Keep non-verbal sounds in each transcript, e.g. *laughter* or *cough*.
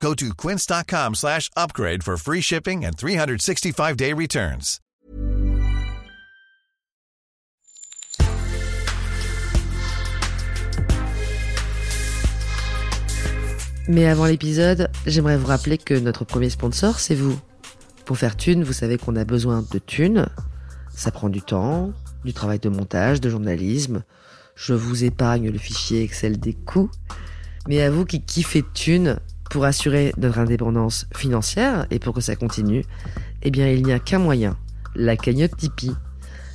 Go to quince.com slash upgrade for free shipping and 365-day returns. Mais avant l'épisode, j'aimerais vous rappeler que notre premier sponsor, c'est vous. Pour faire thune, vous savez qu'on a besoin de thunes. Ça prend du temps, du travail de montage, de journalisme. Je vous épargne le fichier Excel des coûts. Mais à vous qui kiffez thunes, pour assurer notre indépendance financière et pour que ça continue, eh bien il n'y a qu'un moyen, la cagnotte Tipeee.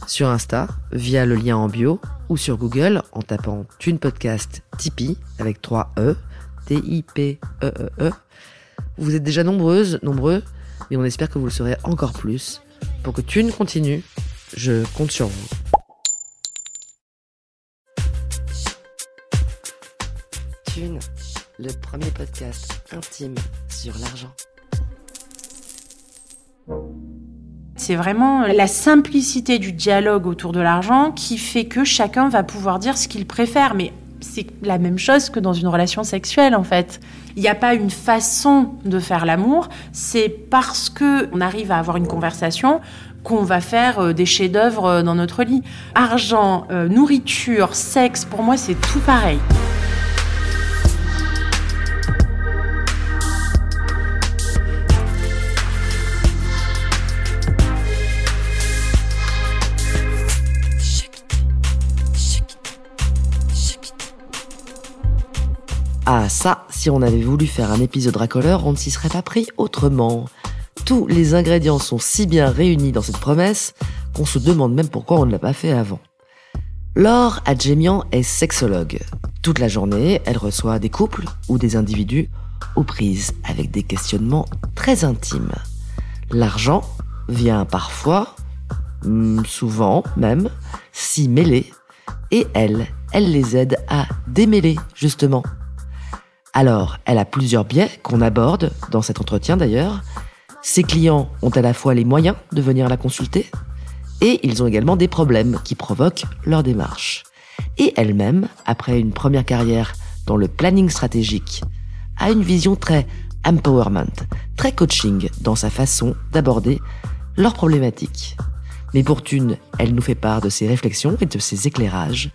Sur Insta, via le lien en bio, ou sur Google en tapant Thune Podcast Tipeee avec 3 E, T-I-P-E-E-E. Vous êtes déjà nombreuses, nombreux, mais on espère que vous le serez encore plus. Pour que Thune continue, je compte sur vous. Thune, le premier podcast intime sur l'argent. C'est vraiment la simplicité du dialogue autour de l'argent qui fait que chacun va pouvoir dire ce qu'il préfère. Mais c'est la même chose que dans une relation sexuelle en fait. Il n'y a pas une façon de faire l'amour, c'est parce que on arrive à avoir une conversation qu'on va faire euh, des chefs-d'œuvre euh, dans notre lit. Argent, euh, nourriture, sexe, pour moi c'est tout pareil. Ah ça, si on avait voulu faire un épisode racoleur, on ne s'y serait pas pris autrement. Tous les ingrédients sont si bien réunis dans cette promesse qu'on se demande même pourquoi on ne l'a pas fait avant. Laure Adjemian est sexologue. Toute la journée, elle reçoit des couples ou des individus aux prises avec des questionnements très intimes. L'argent vient parfois, hmm, souvent même, s'y mêler et elle, elle les aide à démêler justement. Alors, elle a plusieurs biais qu'on aborde dans cet entretien d'ailleurs. Ses clients ont à la fois les moyens de venir la consulter et ils ont également des problèmes qui provoquent leur démarche. Et elle-même, après une première carrière dans le planning stratégique, a une vision très empowerment, très coaching dans sa façon d'aborder leurs problématiques. Mais pour Thune, elle nous fait part de ses réflexions et de ses éclairages,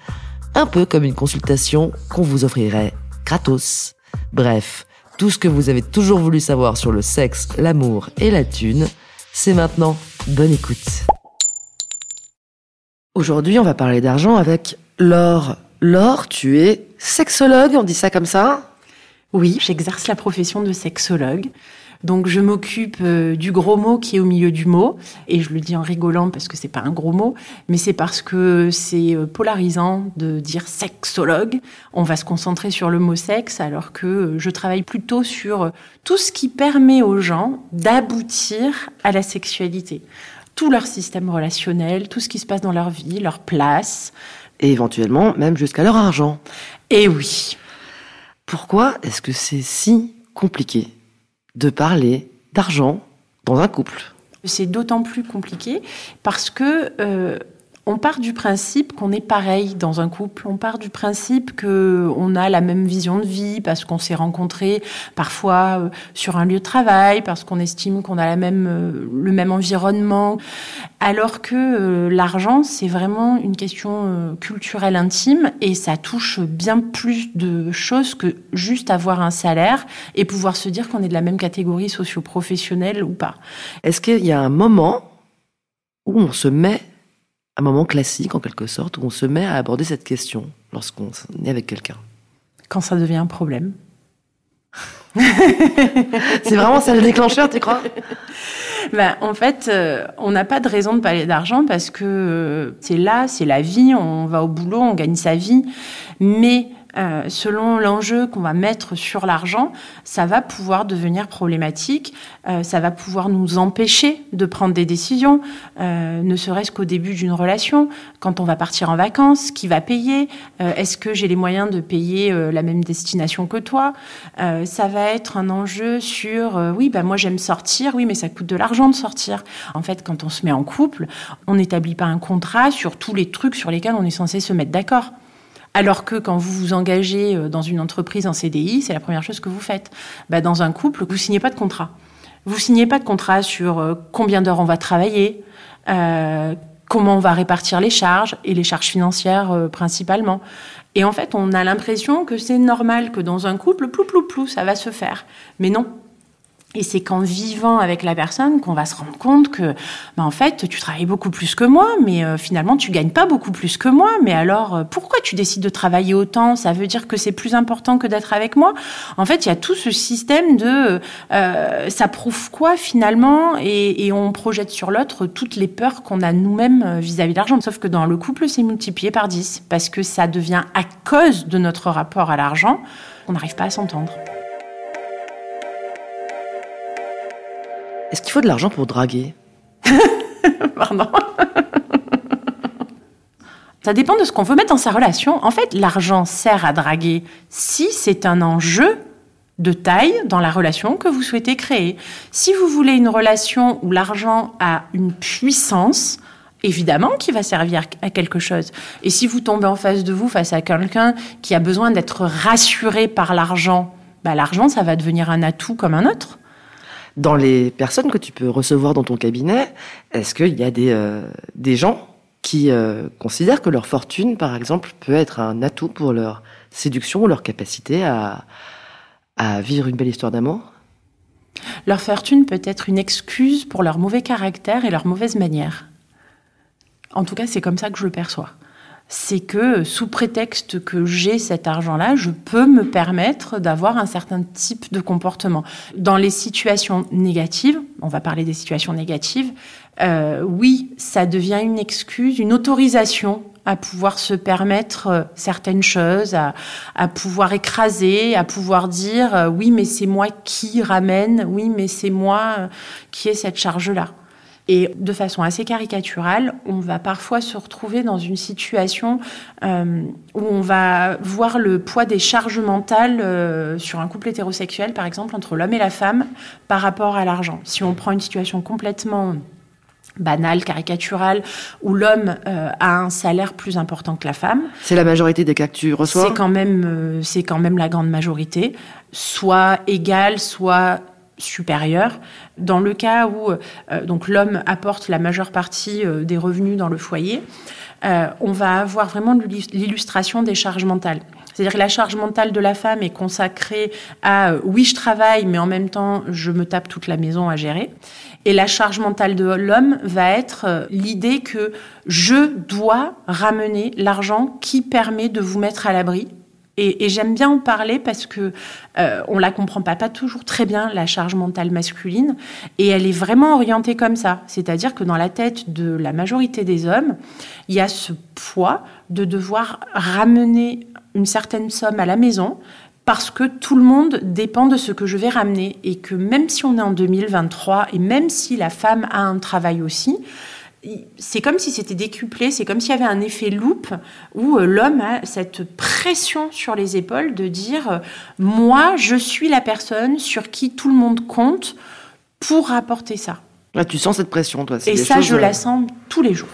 un peu comme une consultation qu'on vous offrirait gratos. Bref, tout ce que vous avez toujours voulu savoir sur le sexe, l'amour et la thune, c'est maintenant. Bonne écoute. Aujourd'hui, on va parler d'argent avec Laure. Laure, tu es sexologue, on dit ça comme ça? Oui, j'exerce la profession de sexologue. Donc je m'occupe euh, du gros mot qui est au milieu du mot et je le dis en rigolant parce que c'est pas un gros mot, mais c'est parce que c'est euh, polarisant de dire sexologue. On va se concentrer sur le mot sexe alors que euh, je travaille plutôt sur tout ce qui permet aux gens d'aboutir à la sexualité. Tout leur système relationnel, tout ce qui se passe dans leur vie, leur place. Et éventuellement même jusqu'à leur argent. Et oui. Pourquoi est-ce que c'est si compliqué? De parler d'argent dans un couple. C'est d'autant plus compliqué parce que euh, on part du principe qu'on est pareil dans un couple. On part du principe que on a la même vision de vie parce qu'on s'est rencontrés parfois euh, sur un lieu de travail, parce qu'on estime qu'on a la même, euh, le même environnement. Alors que euh, l'argent, c'est vraiment une question culturelle intime et ça touche bien plus de choses que juste avoir un salaire et pouvoir se dire qu'on est de la même catégorie socio-professionnelle ou pas. Est-ce qu'il y a un moment où on se met un moment classique en quelque sorte où on se met à aborder cette question lorsqu'on est avec quelqu'un Quand ça devient un problème. *laughs* c'est vraiment ça le déclencheur, tu crois? Ben, En fait, euh, on n'a pas de raison de parler d'argent parce que euh, c'est là, c'est la vie, on va au boulot, on gagne sa vie. Mais euh, selon l'enjeu qu'on va mettre sur l'argent, ça va pouvoir devenir problématique, euh, ça va pouvoir nous empêcher de prendre des décisions, euh, ne serait-ce qu'au début d'une relation, quand on va partir en vacances, qui va payer, est-ce que j'ai les moyens de payer la même destination que toi, ça va être un enjeu sur, oui, bah moi j'aime sortir, oui, mais ça coûte de l'argent de sortir. En fait, quand on se met en couple, on n'établit pas un contrat sur tous les trucs sur lesquels on est censé se mettre d'accord. Alors que quand vous vous engagez euh, dans une entreprise en CDI, c'est la première chose que vous faites. Bah, dans un couple, vous signez pas de contrat. Vous signez pas de contrat sur euh, combien d'heures on va travailler, euh, comment on va répartir les charges et les charges financières principalement. Et en fait, on a l'impression que c'est normal que dans un couple, plou plou plou, ça va se faire. Mais non, et c'est qu'en vivant avec la personne qu'on va se rendre compte que, bah, en fait, tu travailles beaucoup plus que moi, mais euh, finalement, tu gagnes pas beaucoup plus que moi. Mais alors, euh, pourquoi tu décides de travailler autant? Ça veut dire que c'est plus important que d'être avec moi? En fait, il y a tout ce système de, euh, ça prouve quoi finalement? Et, et, on projette sur l'autre toutes les peurs qu'on a nous-mêmes vis-à-vis de l'argent. Sauf que dans le couple, c'est multiplié par 10 parce que ça devient à cause de notre rapport à l'argent qu'on n'arrive pas à s'entendre. Est-ce qu'il faut de l'argent pour draguer *laughs* Pardon. Ça dépend de ce qu'on veut mettre dans sa relation. En fait, l'argent sert à draguer si c'est un enjeu de taille dans la relation que vous souhaitez créer. Si vous voulez une relation où l'argent a une puissance, évidemment qui va servir à quelque chose. Et si vous tombez en face de vous, face à quelqu'un qui a besoin d'être rassuré par l'argent, bah, l'argent, ça va devenir un atout comme un autre. Dans les personnes que tu peux recevoir dans ton cabinet, est-ce qu'il y a des, euh, gens qui euh, considèrent que leur fortune, par exemple, peut être un atout pour leur séduction ou leur capacité à, à vivre une belle histoire d'amour? Leur fortune peut être une excuse pour leur mauvais caractère et leur mauvaise manière. En tout cas, c'est comme ça que je le perçois c'est que sous prétexte que j'ai cet argent-là, je peux me permettre d'avoir un certain type de comportement. Dans les situations négatives, on va parler des situations négatives, euh, oui, ça devient une excuse, une autorisation à pouvoir se permettre euh, certaines choses, à, pouvoir écraser, à pouvoir dire euh, oui, mais c'est moi qui ramène, oui, mais c'est moi qui ai cette charge-là. Et de façon assez caricaturale, on va parfois se retrouver dans une situation euh, où on va voir le poids des charges mentales euh, sur un couple hétérosexuel, par exemple, entre l'homme et la femme, par rapport à l'argent. Si on prend une situation complètement banale, caricaturale, où l'homme euh, a un salaire plus important que la femme. C'est la majorité des cas que tu reçois? C'est quand même, c'est quand même la grande majorité, soit égal, soit supérieur. Dans le cas où euh, donc l'homme apporte la majeure partie euh, des revenus dans le foyer, euh, on va avoir vraiment l'illustration des charges mentales. C'est-à-dire que la charge mentale de la femme est consacrée à oui, je travaille, mais en même temps, je me tape toute la maison à gérer. Et la charge mentale de l'homme va être l'idée que je dois ramener l'argent qui permet de vous mettre à l'abri, et, j'aime bien en parler parce que euh, on la comprend pas, pas toujours très bien la charge mentale masculine, et elle est vraiment orientée comme ça. C'est-à-dire que dans la tête de la majorité des hommes, il y a ce poids de devoir ramener une certaine somme à la maison parce que tout le monde dépend de ce que je vais ramener et que même si on est en 2023 et même si la femme a un travail aussi, c'est comme si c'était décuplé, c'est comme s'il y avait un effet loupe où euh, l'homme a cette pression sur les épaules de dire euh, moi je suis la personne sur qui tout le monde compte pour apporter ça. Ah, tu sens cette pression toi Et ça je euh, la sens tous les jours.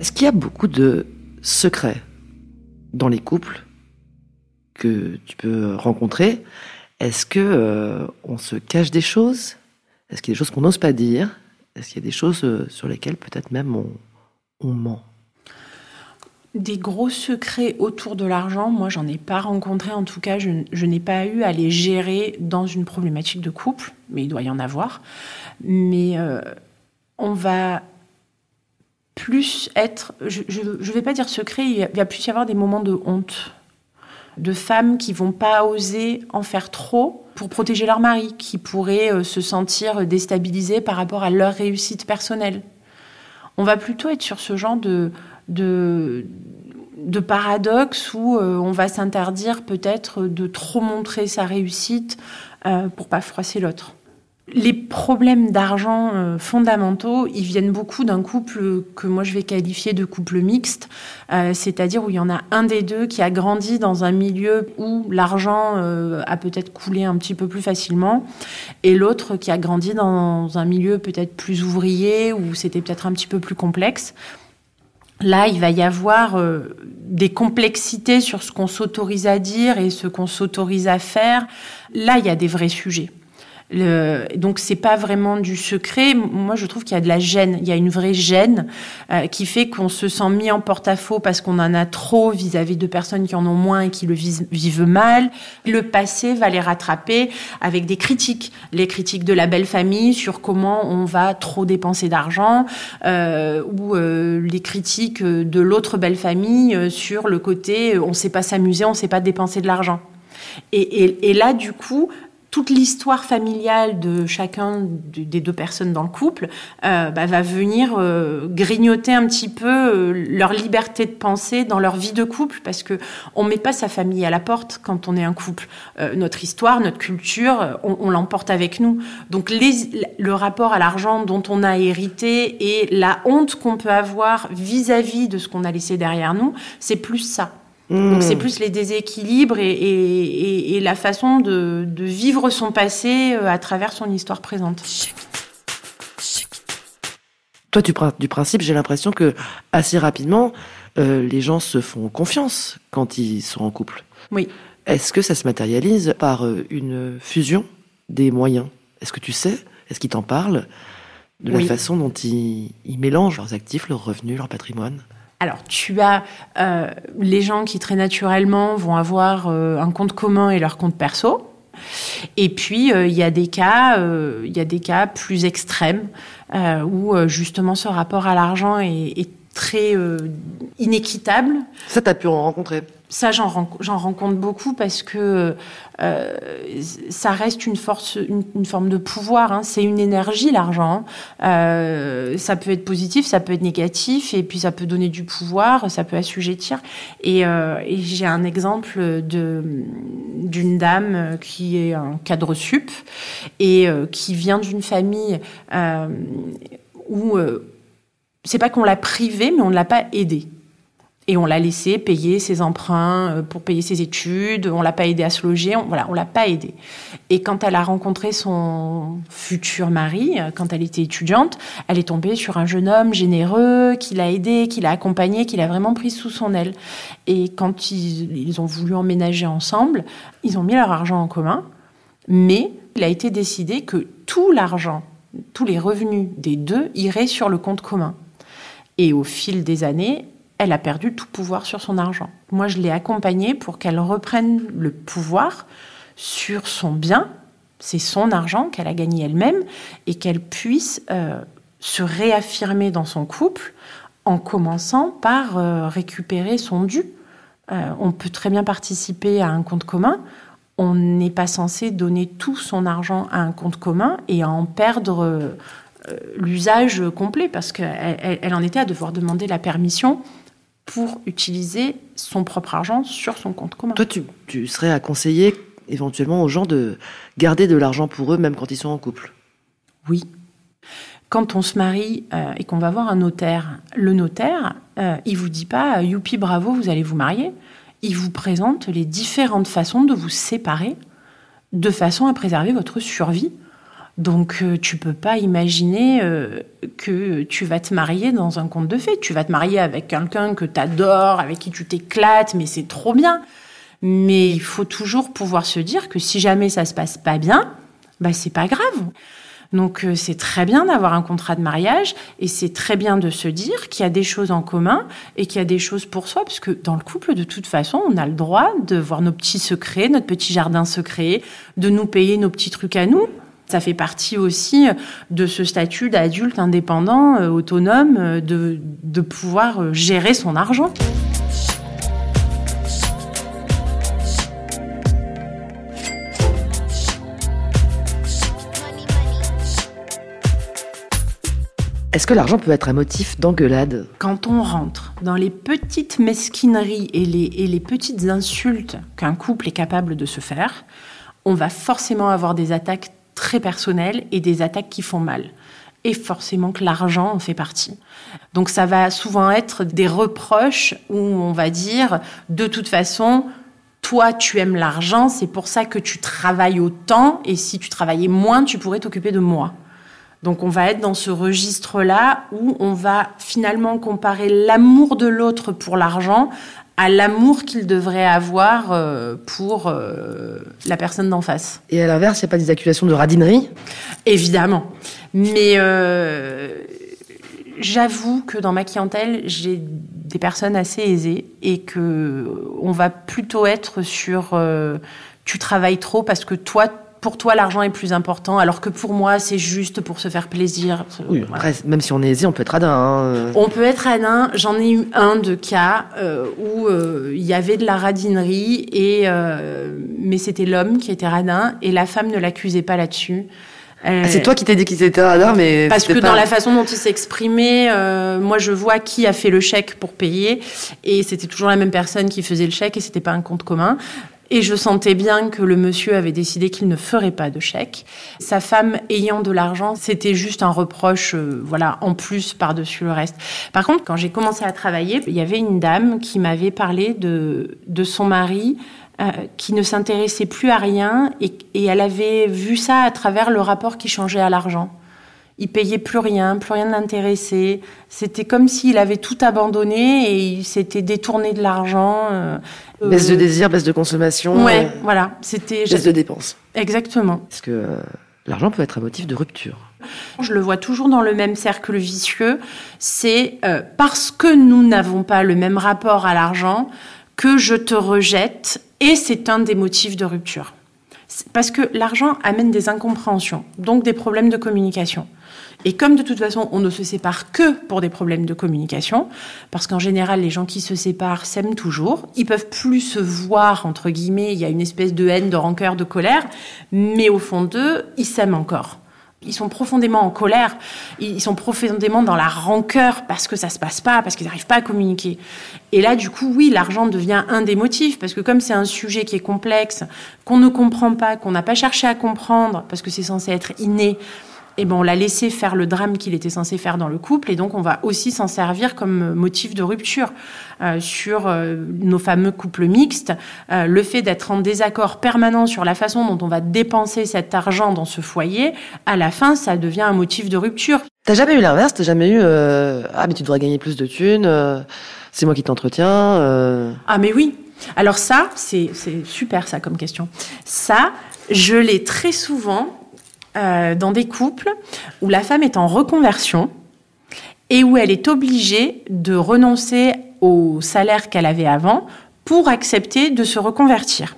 Est-ce qu'il y a beaucoup de secrets dans les couples? Que tu peux rencontrer, est-ce que euh, on se cache des choses? Est-ce qu'il y a des choses qu'on n'ose pas dire? Est-ce qu'il y a des choses euh, sur lesquelles peut-être même on, ment? Des gros secrets autour de l'argent, moi j'en ai pas rencontré, en tout cas je, n'ai pas eu à les gérer dans une problématique de couple, mais il doit y en avoir. Mais euh, on va plus être, je ne vais pas dire secret, il va plus y avoir des moments de honte de femmes qui vont pas oser en faire trop pour protéger leur mari, qui pourraient euh, se sentir déstabilisées par rapport à leur réussite personnelle. On va plutôt être sur ce genre de, de, de paradoxe où euh, on va s'interdire peut-être de trop montrer sa réussite euh, pour pas froisser l'autre. Les problèmes d'argent euh, fondamentaux, ils viennent beaucoup d'un couple que moi je vais qualifier de couple mixte, euh, c'est-à-dire où il y en a un des deux qui a grandi dans un milieu où l'argent euh, a peut-être coulé un petit peu plus facilement, et l'autre qui a grandi dans un milieu peut-être plus ouvrier, où c'était peut-être un petit peu plus complexe. Là, il va y avoir des complexités sur ce qu'on s'autorise à dire et ce qu'on s'autorise à faire. Là, il y a des vrais sujets. Le, donc c'est pas vraiment du secret. Moi, je trouve qu'il y a de la gêne. Il y a une vraie gêne euh, qui fait qu'on se sent mis en porte-à-faux parce qu'on en a trop vis-à-vis de personnes qui en ont moins et qui le vivent mal. Le passé va les rattraper avec des critiques, les critiques de la belle famille sur comment on va trop dépenser d'argent, euh, ou euh, les critiques de l'autre belle famille euh, sur le côté on sait pas s'amuser, on sait pas dépenser de l'argent. Et, et, et, là, du coup, toute l'histoire familiale de chacun des deux personnes dans le couple euh, bah, va venir euh, grignoter un petit peu euh, leur liberté de penser dans leur vie de couple parce que on met pas sa famille à la porte quand on est un couple. Notre histoire, notre culture, on, l'emporte avec nous. Donc les, le rapport à l'argent dont on a hérité et la honte qu'on peut avoir vis-à-vis -vis de ce qu'on a laissé derrière nous, c'est plus ça. Mmh. Donc c'est plus les déséquilibres et, et, et la façon de, de, vivre son passé euh, à travers son histoire présente. Toi, tu pars du principe, j'ai l'impression que assez rapidement, euh, les gens se font confiance quand ils sont en couple. Oui. Est-ce que ça se matérialise par euh, une fusion des moyens? Est-ce que tu sais? Est-ce qu'ils t'en parlent? De la oui. façon dont ils, ils mélangent leurs actifs, leurs revenus, leur patrimoine? Alors, tu as euh, les gens qui très naturellement vont avoir euh, un compte commun et leur compte perso. Et puis, euh, il y a des cas, euh, y a des cas plus extrêmes euh, où justement ce rapport à l'argent est, est, très inéquitable. Ça, tu as pu en rencontrer ça, j'en rencontre beaucoup parce que euh, ça reste une force, une, une forme de pouvoir. Hein. C'est une énergie, l'argent. Euh, ça peut être positif, ça peut être négatif, et puis ça peut donner du pouvoir, ça peut assujettir. Et, euh, et j'ai un exemple de d'une dame qui est un cadre sup et euh, qui vient d'une famille euh, où euh, c'est pas qu'on l'a privé, mais on ne l'a pas aidé. Et on l'a laissé payer ses emprunts euh, pour payer ses études. On l'a pas aidé à se loger. On, voilà, on l'a pas aidé. Et quand elle a rencontré son futur mari, euh, quand elle était étudiante, elle est tombée sur un jeune homme généreux qui l'a aidé, qui l'a accompagné, qui l'a vraiment pris sous son aile. Et quand ils, ils ont voulu emménager ensemble, ils ont mis leur argent en commun. Mais il a été décidé que tout l'argent, tous les revenus des deux iraient sur le compte commun. Et au fil des années, elle a perdu tout pouvoir sur son argent. Moi, je l'ai accompagnée pour qu'elle reprenne le pouvoir sur son bien, c'est son argent qu'elle a gagné elle-même, et qu'elle puisse euh, se réaffirmer dans son couple en commençant par euh, récupérer son dû. Euh, on peut très bien participer à un compte commun. On n'est pas censé donner tout son argent à un compte commun et à en perdre l'usage complet parce qu'elle elle, en était à devoir demander la permission pour utiliser son propre argent sur son compte commun. Toi, tu, tu serais à conseiller éventuellement aux gens de garder de l'argent pour eux, même quand ils sont en couple? Oui. Quand on se marie euh, et qu'on va voir un notaire, le notaire, euh, il vous dit pas youpi bravo, vous allez vous marier. Il vous présente les différentes façons de vous séparer de façon à préserver votre survie donc euh, tu peux pas imaginer euh, que tu vas te marier dans un conte de fées. Tu vas te marier avec quelqu'un que tu adores, avec qui tu t'éclates, mais c'est trop bien. Mais il faut toujours pouvoir se dire que si jamais ça se passe pas bien, bah c'est pas grave. Donc euh, c'est très bien d'avoir un contrat de mariage et c'est très bien de se dire qu'il y a des choses en commun et qu'il y a des choses pour soi parce que dans le couple de toute façon, on a le droit de voir nos petits secrets, notre petit jardin secret, de nous payer nos petits trucs à nous. Ça fait partie aussi euh, de ce statut d'adulte indépendant, euh, autonome, euh, de, de pouvoir gérer son argent. Est-ce que l'argent peut être un motif d'engueulade? Quand on rentre dans les petites mesquineries et les, et les petites insultes qu'un couple est capable de se faire, on va forcément avoir des attaques très personnelles et des attaques qui font mal. Et forcément que l'argent en fait partie. Donc ça va souvent être des reproches où on va dire, de toute façon, toi, tu aimes l'argent, c'est pour ça que tu travailles autant, et si tu travaillais moins, tu pourrais t'occuper de moi. Donc on va être dans ce registre-là où on va finalement comparer l'amour de l'autre pour l'argent à l'amour qu'il devrait avoir euh, pour euh, la personne d'en face. Et à l'inverse, il n'y a pas des accusations de radinerie? Évidemment. Mais euh, j'avoue que dans ma clientèle, j'ai des personnes assez aisées et que on va plutôt être sur tu travailles trop parce que toi pour toi, l'argent est plus important, alors que pour moi, c'est juste pour se faire plaisir. Oui, après, même si on est aisé, on peut être radin. Hein. On peut être radin. J'en ai eu un de cas euh, où euh, il y avait de la radinerie, et, euh, mais c'était l'homme qui était radin, et la femme ne l'accusait pas là-dessus. Ah, c'est toi qui t'es dit qu'ils étaient radins, mais parce que dans la façon dont il s'exprimait, moi je vois qui a fait le chèque pour payer, et c'était toujours la même personne qui faisait le chèque, et c'était pas un compte commun. Et je sentais bien que le monsieur avait décidé qu'il ne ferait pas de chèque. Sa femme ayant de l'argent, c'était juste un reproche, euh, voilà, en plus par-dessus le reste. Par contre, quand j'ai commencé à travailler, il y avait une dame qui m'avait parlé de, de son mari euh, qui ne s'intéressait plus à rien et, et elle avait vu ça à travers le rapport qui changeait à l'argent il payait plus rien, plus rien d'intéressé. C'était comme s'il avait tout abandonné et il s'était détourné de l'argent. Euh, baisse de désir, baisse de consommation. Ouais, euh, voilà. C'était baisse de dépenses. Exactement. Parce que euh, l'argent peut être un motif de rupture? Je le vois toujours dans le même cercle vicieux. C'est parce que nous n'avons pas le même rapport à l'argent que je te rejette et c'est un des motifs de rupture. Parce que l'argent amène des incompréhensions, donc des problèmes de communication. Et comme de toute façon, on ne se sépare que pour des problèmes de communication, parce qu'en général, les gens qui se séparent s'aiment toujours, ils peuvent plus se voir, entre guillemets, il y a une espèce de haine, de rancœur, de colère, mais au fond d'eux, ils s'aiment encore. Ils sont profondément en colère, ils sont profondément dans la rancœur parce que ça se passe pas, parce qu'ils n'arrivent pas à communiquer. Et là, du coup, oui, l'argent devient un des motifs, parce que comme c'est un sujet qui est complexe, qu'on ne comprend pas, qu'on n'a pas cherché à comprendre, parce que c'est censé être inné, et ben on l'a laissé faire le drame qu'il était censé faire dans le couple, et donc on va aussi s'en servir comme motif de rupture euh, sur euh, nos fameux couples mixtes. Euh, le fait d'être en désaccord permanent sur la façon dont on va dépenser cet argent dans ce foyer, à la fin, ça devient un motif de rupture. T'as jamais eu l'inverse? T'as jamais eu ah mais tu devrais gagner plus de thunes C'est moi qui t'entretiens Ah mais oui. Alors ça, c'est super ça comme question. Ça, je l'ai très souvent euh, dans des couples où la femme est en reconversion et où elle est obligée de renoncer au salaire qu'elle avait avant pour accepter de se reconvertir.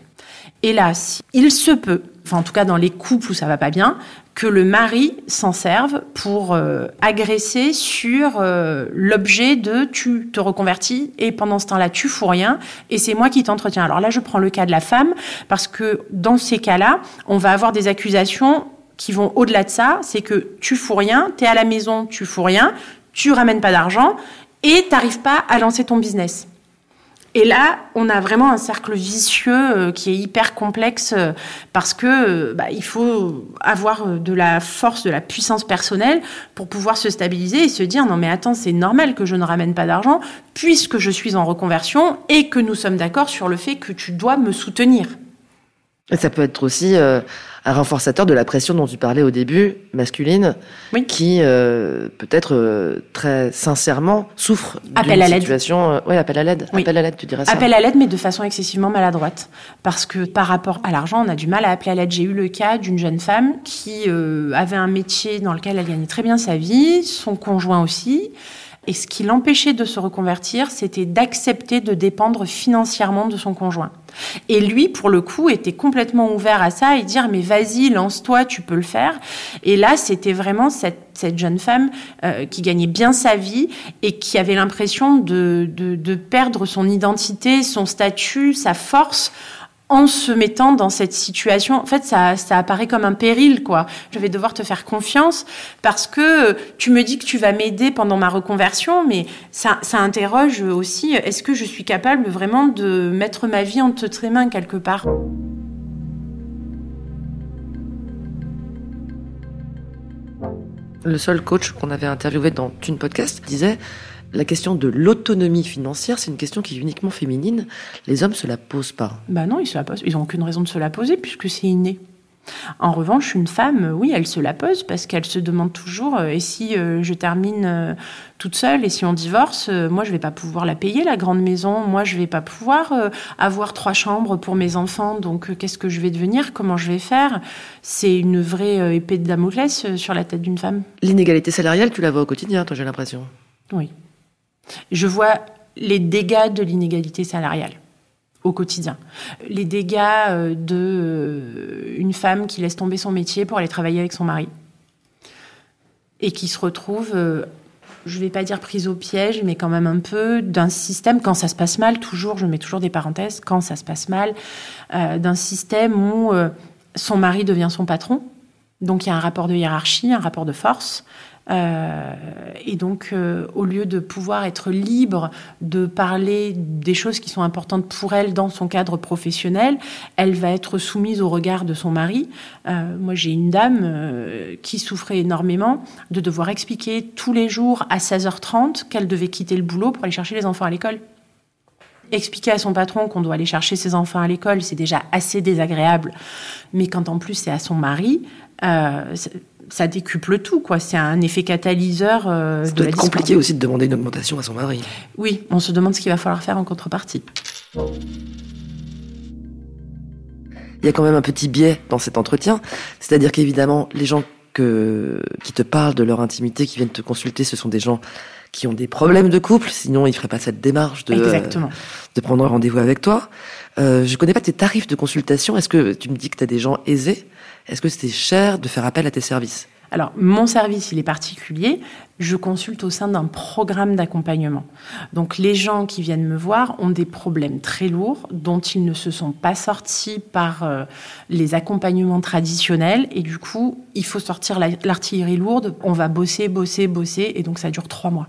Là, il se peut, enfin en tout cas dans les couples où ça va pas bien, que le mari s'en serve pour euh, agresser sur euh, l'objet de tu te reconvertis et pendant ce temps-là tu fous rien et c'est moi qui t'entretiens. Alors là je prends le cas de la femme parce que dans ces cas-là on va avoir des accusations qui vont au-delà de ça, c'est que tu fous rien, tu es à la maison, tu fous rien, tu ramènes pas d'argent et t'arrives pas à lancer ton business. Et là, on a vraiment un cercle vicieux euh, qui est hyper complexe euh, parce que euh, bah, il faut avoir de la force, de la puissance personnelle pour pouvoir se stabiliser et se dire non mais attends c'est normal que je ne ramène pas d'argent puisque je suis en reconversion et que nous sommes d'accord sur le fait que tu dois me soutenir. Et ça peut être aussi un renforçateur de la pression dont tu parlais au début, masculine, qui euh, peut-être euh, très sincèrement souffre d'une situation. Euh, oui, appel à l'aide. Appel à l'aide, tu dirais ça. Appel à l'aide, mais de façon excessivement maladroite, parce que par rapport à l'argent, on a du mal à appeler à l'aide. J'ai eu le cas d'une jeune femme qui avait un métier dans lequel elle gagnait très bien sa vie, son conjoint aussi. Et ce qui l'empêchait de se reconvertir, c'était d'accepter de dépendre financièrement de son conjoint. Et lui, pour le coup, était complètement ouvert à ça et dire mais vas-y, lance-toi, tu peux le faire. Et là, c'était vraiment cette, cette, jeune femme euh, qui gagnait bien sa vie et qui avait l'impression de, de, de perdre son identité, son statut, sa force en se mettant dans cette situation. En fait, ça, ça apparaît comme un péril, quoi. Je vais devoir te faire confiance parce que tu me dis que tu vas m'aider pendant ma reconversion, mais ça, ça interroge aussi, est-ce que je suis capable vraiment de mettre ma vie entre tes mains quelque part? Le seul coach qu'on avait interviewé dans une podcast disait la question de l'autonomie financière, c'est une question qui est uniquement féminine. Les hommes se la posent pas. Bah non, ils se la posent. Ils n'ont aucune raison de se la poser puisque c'est inné. En revanche, une femme, oui, elle se la pose parce qu'elle se demande toujours euh, et si euh, je termine euh, toute seule et si on divorce, moi je vais pas pouvoir la payer la grande maison, moi je vais pas pouvoir avoir trois chambres pour mes enfants, donc qu'est-ce que je vais devenir, comment je vais faire? C'est une vraie épée de Damoclès sur la tête d'une femme. L'inégalité salariale, tu la vois au quotidien, toi j'ai l'impression. Oui. Je vois les dégâts de l'inégalité salariale au quotidien. Les dégâts euh, de euh, une femme qui laisse tomber son métier pour aller travailler avec son mari et qui se retrouve, euh, je ne vais pas dire prise au piège, mais quand même un peu d'un système quand ça se passe mal. Toujours, je mets toujours des parenthèses quand ça se passe mal, d'un système où son mari devient son patron. Donc il y a un rapport de hiérarchie, un rapport de force. Euh, et donc, euh, au lieu de pouvoir être libre de parler des choses qui sont importantes pour elle dans son cadre professionnel, elle va être soumise au regard de son mari. Euh, moi, j'ai une dame qui souffrait énormément de devoir expliquer tous les jours à 16h30 qu'elle devait quitter le boulot pour aller chercher les enfants à l'école expliquer à son patron qu'on doit aller chercher ses enfants à l'école, c'est déjà assez désagréable. Mais quand en plus c'est à son mari, ça décuple tout, quoi. C'est un effet catalyseur. Euh, ça doit être compliqué aussi de demander une augmentation à son mari. Oui, on se demande ce qu'il va falloir faire en contrepartie. Il y a quand même un petit biais dans cet entretien, c'est-à-dire qu'évidemment, les gens que, qui te parlent de leur intimité, qui viennent te consulter, ce sont des gens qui ont des problèmes de couple, sinon ils feraient pas cette démarche de, de prendre un rendez-vous avec toi. Euh, je connais pas tes tarifs de consultation. Est-ce que tu me dis que tu as des gens aisés est-ce que c'était cher de faire appel à tes services? Alors, mon service, il est particulier. Je consulte au sein d'un programme d'accompagnement. Donc, les gens qui viennent me voir ont des problèmes très lourds dont ils ne se sont pas sortis par euh, les accompagnements traditionnels. Et du coup, il faut sortir l'artillerie lourde. On va bosser, bosser, bosser. Et donc, ça dure trois mois.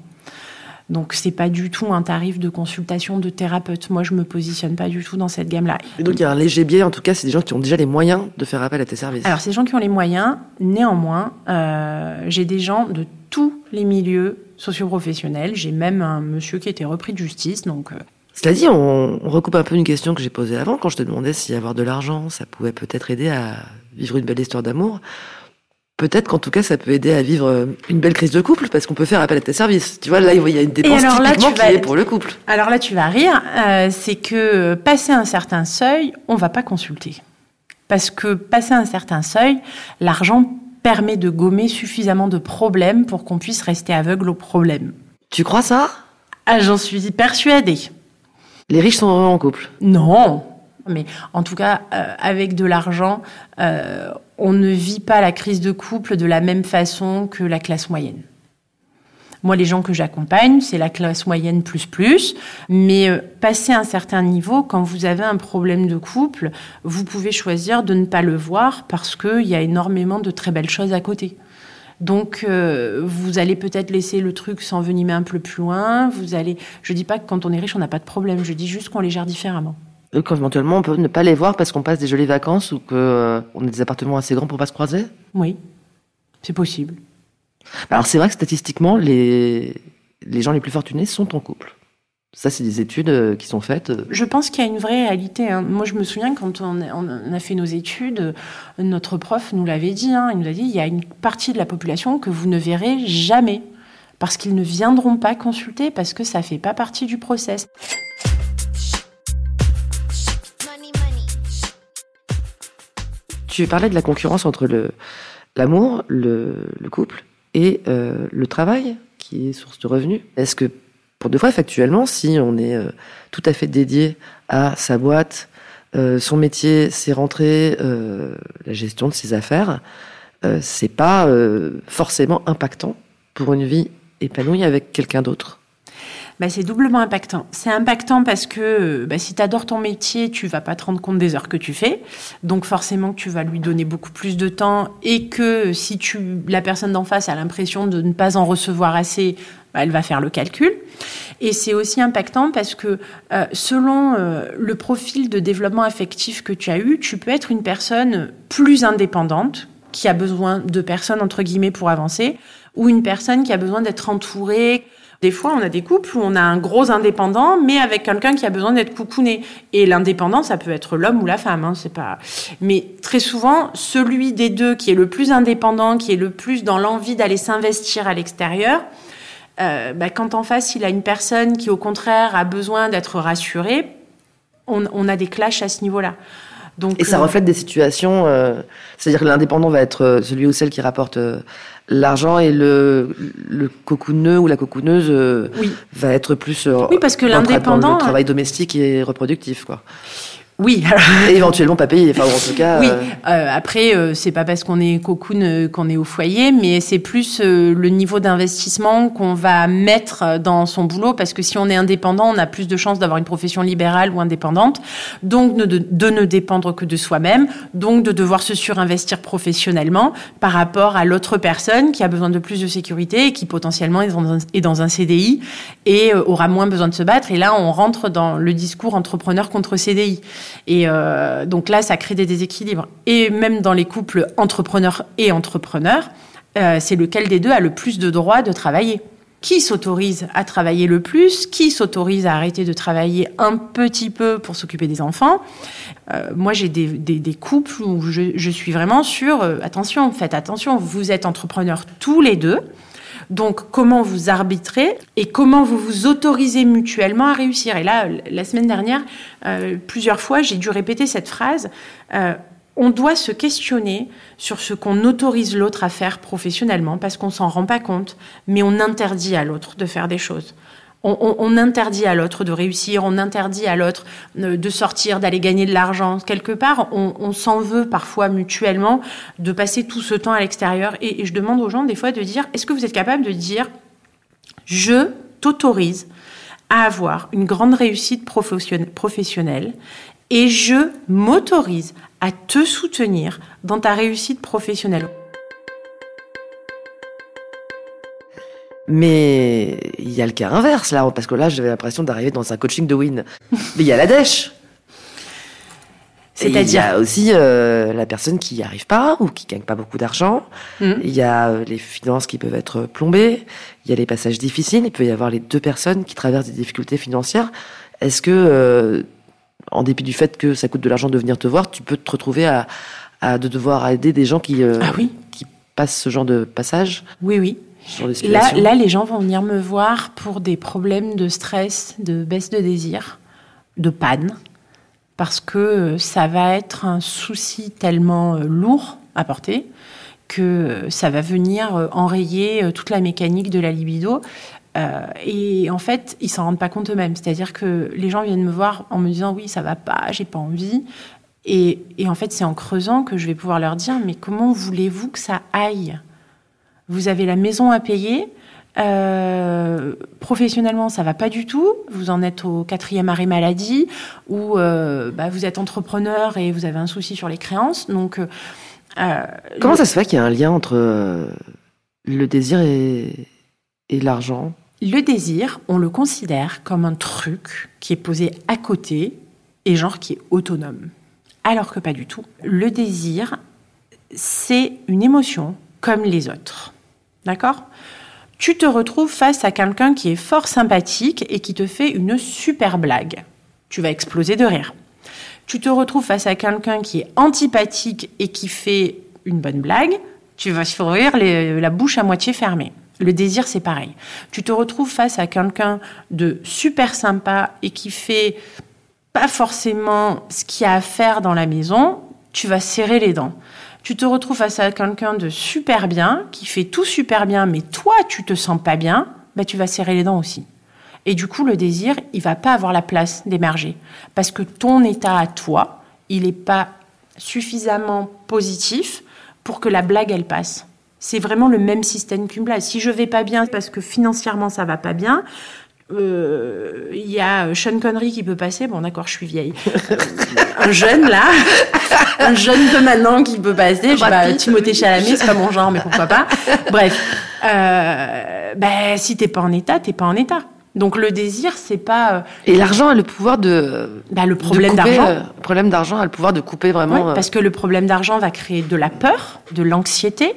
Donc c'est pas du tout un tarif de consultation de thérapeute. Moi, je me positionne pas du tout dans cette gamme-là. Et donc il y a un léger biais. En tout cas, c'est des gens qui ont déjà les moyens de faire appel à tes services. Alors c'est des gens qui ont les moyens. Néanmoins, euh, j'ai des gens de tous les milieux socioprofessionnels. J'ai même un monsieur qui a été repris de justice. Donc euh. Cela dit, on, on, recoupe un peu une question que j'ai posée avant quand je te demandais si avoir de l'argent, ça pouvait peut-être aider à vivre une belle histoire d'amour peut-être qu'en tout cas, ça peut aider à vivre euh, une belle crise de couple parce qu'on peut faire appel à tes services. Tu vois, là, il y a une dépense typiquement qui est pour le couple. Alors là, tu vas rire. Euh, c'est que euh, passer un certain seuil, on va pas consulter. Parce que passer un certain seuil, l'argent permet de gommer suffisamment de problèmes pour qu'on puisse rester aveugle aux problèmes. Tu crois ça? Ah, j'en suis persuadée. Les riches sont heureux en couple Non, mais en tout cas, avec de l'argent, on ne vit pas la crise de couple de la même façon que la classe moyenne. Moi, les gens que j'accompagne, c'est la classe moyenne plus plus. Mais euh, passer un certain niveau, quand vous avez un problème de couple, vous pouvez choisir de ne pas le voir parce qu'il y a énormément de très belles choses à côté. Donc, euh, vous allez peut-être laisser le truc s'envenimer un peu plus loin. Vous allez. Je dis pas que quand on est riche, on n'a pas de problème. Je dis juste qu'on les gère différemment quand éventuellement on peut ne pas les voir parce qu'on passe des jolies vacances ou qu'on euh, a des appartements assez grands pour pas se croiser? Oui, c'est possible. Alors c'est vrai que statistiquement, les, les gens les plus fortunés sont en couple. Ça, c'est des études euh, qui sont faites. Euh. Je pense qu'il y a une vraie réalité. Hein. Moi, je me souviens quand on a, fait nos études, notre prof nous l'avait dit. Hein. il nous a dit il y a une partie de la population que vous ne verrez jamais parce qu'ils ne viendront pas consulter parce que ça fait pas partie du process. Tu parlais de la concurrence entre l'amour, le, le couple et euh, le travail, qui est source de revenus. Est-ce que, pour de vrai, factuellement, si on est euh, tout à fait dédié à sa boîte, euh, son métier, ses rentrées, la gestion de ses affaires, c'est pas forcément impactant pour une vie épanouie avec quelqu'un d'autre? Bah, c'est doublement impactant. C'est impactant parce que bah, si tu adores ton métier, tu vas pas te rendre compte des heures que tu fais. Donc forcément, tu vas lui donner beaucoup plus de temps et que si la personne d'en face a l'impression de ne pas en recevoir assez, bah, elle va faire le calcul. Et c'est aussi impactant parce que euh, selon euh, le profil de développement affectif que tu as eu, tu peux être une personne plus indépendante qui a besoin de personnes entre guillemets pour avancer ou une personne qui a besoin d'être entourée des fois, on a des couples où on a un gros indépendant, mais avec quelqu'un qui a besoin d'être coucouné. Et l'indépendant, ça peut être l'homme ou la femme, hein, c'est pas. Mais très souvent, celui des deux qui est le plus indépendant, qui est le plus dans l'envie d'aller s'investir à l'extérieur, euh, bah, quand en face il a une personne qui au contraire a besoin d'être rassurée, on, a des clashs à ce niveau-là. Donc, et ça euh, reflète des situations, euh, c'est-à-dire que l'indépendant va être celui ou celle qui rapporte l'argent et le, le cocouneux ou la cocouneuse euh, va être plus euh, oui, parce que l'indépendant le travail domestique et reproductif quoi. Oui. *laughs* Et éventuellement pas payé. Enfin, en tout cas. Oui. Euh, euh après, euh, c'est pas parce qu'on est cocoon euh, qu'on est au foyer, mais c'est plus le niveau d'investissement qu'on va mettre dans son boulot, parce que si on est indépendant, on a plus de chances d'avoir une profession libérale ou indépendante, donc de, de ne dépendre que de soi-même, donc de devoir se surinvestir professionnellement par rapport à l'autre personne qui a besoin de plus de sécurité et qui potentiellement est dans un, est dans un CDI et aura moins besoin de se battre. Et là, on rentre dans le discours entrepreneur contre CDI. Et euh, donc là, ça crée des déséquilibres. Et même dans les couples entrepreneurs et entrepreneurs, euh, c'est lequel des deux a le plus de droits de travailler? Qui s'autorise à travailler le plus, qui s'autorise à arrêter de travailler un petit peu pour s'occuper des enfants? Euh, moi, j'ai des, couples où je, je suis vraiment sur, attention, faites attention, vous êtes entrepreneurs tous les deux. Donc, comment vous arbitrez et comment vous vous autorisez mutuellement à réussir? Et là, la semaine dernière, euh, plusieurs fois, j'ai dû répéter cette phrase. Euh, on doit se questionner sur ce qu'on autorise l'autre à faire professionnellement parce qu'on s'en rend pas compte, mais on interdit à l'autre de faire des choses. On, interdit à l'autre de réussir, on interdit à l'autre euh, de sortir, d'aller gagner de l'argent. Quelque part, on, s'en veut parfois mutuellement de passer tout ce temps à l'extérieur. Et, je demande aux gens des fois de dire, est-ce que vous êtes capable de dire, je t'autorise à avoir une grande réussite professionnelle et je m'autorise à te soutenir dans ta réussite professionnelle? Mais il y a le cas inverse là, parce que là, j'avais l'impression d'arriver dans un coaching de win. Mais il y a la dèche. C'est-à-dire Il y a aussi euh, la personne qui n'y arrive pas ou qui gagne pas beaucoup d'argent. Hmm. Il y a euh, les finances qui peuvent être plombées. Il y a les passages difficiles. Il peut y avoir les deux personnes qui traversent des difficultés financières. Est-ce que, euh, en dépit du fait que ça coûte de l'argent de venir te voir, tu peux te retrouver à, à de devoir aider des gens qui, ah oui. qui passent ce genre de passage? Oui, oui. Là, là, les gens vont venir me voir pour des problèmes de stress, de baisse de désir, de panne, parce que ça va être un souci tellement euh, lourd à porter que ça va venir euh, enrayer euh, toute la mécanique de la libido. et en fait, ils s'en rendent pas compte eux-mêmes. C'est-à-dire que les gens viennent me voir en me disant oui, ça va pas, j'ai pas envie. Et, et en fait, c'est en creusant que je vais pouvoir leur dire mais comment voulez-vous que ça aille? Vous avez la maison à payer. Euh, professionnellement, ça va pas du tout. Vous en êtes au quatrième arrêt maladie, ou euh, bah, vous êtes entrepreneur et vous avez un souci sur les créances. Donc, euh, comment ça se fait qu'il y a un lien entre le désir et, et l'argent? Le désir, on le considère comme un truc qui est posé à côté et genre qui est autonome, alors que pas du tout. Le désir, c'est une émotion comme les autres. D'accord? Tu te retrouves face à quelqu'un qui est fort sympathique et qui te fait une super blague. Tu vas exploser de rire. Tu te retrouves face à quelqu'un qui est antipathique et qui fait une bonne blague. Tu vas sourire la bouche à moitié fermée. Le désir, c'est pareil. Tu te retrouves face à quelqu'un de super sympa et qui fait pas forcément ce qu'il y a à faire dans la maison. Tu vas serrer les dents tu te retrouves face à quelqu'un de super bien, qui fait tout super bien, mais toi, tu te sens pas bien, bah, tu vas serrer les dents aussi. Et du coup, le désir, il va pas avoir la place d'émerger. Parce que ton état à toi, il n'est pas suffisamment positif pour que la blague, elle passe. C'est vraiment le même système qu'une blague. Si je vais pas bien parce que financièrement ça va pas bien, euh, il y a Sean Connery qui peut passer. Bon, d'accord, je suis vieille. un jeune, là. un jeune de maintenant qui peut passer. Je Timothée Chalamet, c'est pas mon genre, mais pourquoi pas. Bref. Euh, ben, si t'es pas en état, t'es pas en état. Donc le désir, c'est pas. Euh, Et l'argent a le pouvoir de. Bah, le problème d'argent. Euh, le problème d'argent a le pouvoir de couper vraiment. Parce que le problème d'argent va créer de la peur, de l'anxiété,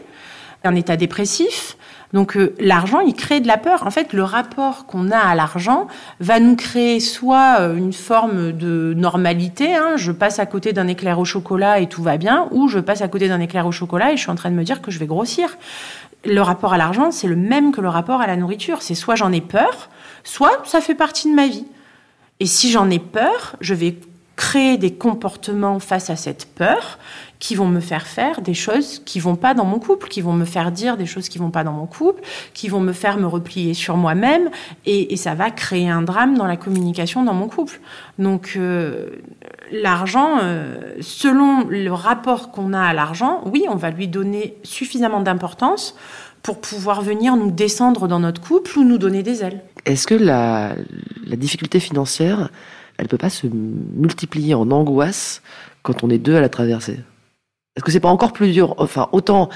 un état dépressif. Donc euh, l'argent, il crée de la peur. En fait, le rapport qu'on a à l'argent va nous créer soit euh, une forme de normalité, hein, je passe à côté d'un éclair au chocolat et tout va bien, ou je passe à côté d'un éclair au chocolat et je suis en train de me dire que je vais grossir. Le rapport à l'argent, c'est le même que le rapport à la nourriture. C'est soit j'en ai peur, soit ça fait partie de ma vie. Et si j'en ai peur, je vais créer des comportements face à cette peur qui vont me faire faire des choses qui vont pas dans mon couple, qui vont me faire dire des choses qui vont pas dans mon couple, qui vont me faire me replier sur moi-même, et, ça va créer un drame dans la communication dans mon couple. Donc euh, l'argent, euh, selon le rapport qu'on a à l'argent, oui, on va lui donner suffisamment d'importance pour pouvoir venir nous descendre dans notre couple ou nous donner des ailes. Est-ce que la difficulté financière, elle peut pas se multiplier en angoisse quand on est deux à la traverser Est-ce que c'est pas encore plus dur? Enfin, autant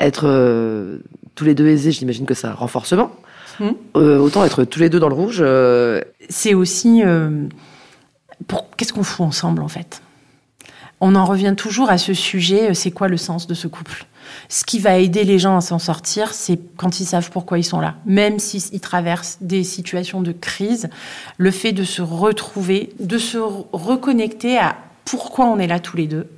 être euh, tous les deux aisés, j'imagine que un renforcement. Mmh. Euh, autant être tous les deux dans le rouge. Euh... C'est aussi pour qu'est-ce qu'on fout ensemble en fait? On en revient toujours à ce sujet. C'est quoi le sens de ce couple? Ce qui va aider les gens à s'en sortir, c'est quand ils savent pourquoi ils sont là. Même s'ils traversent des situations de crise, le fait de se retrouver, de se reconnecter à pourquoi on est là tous les deux,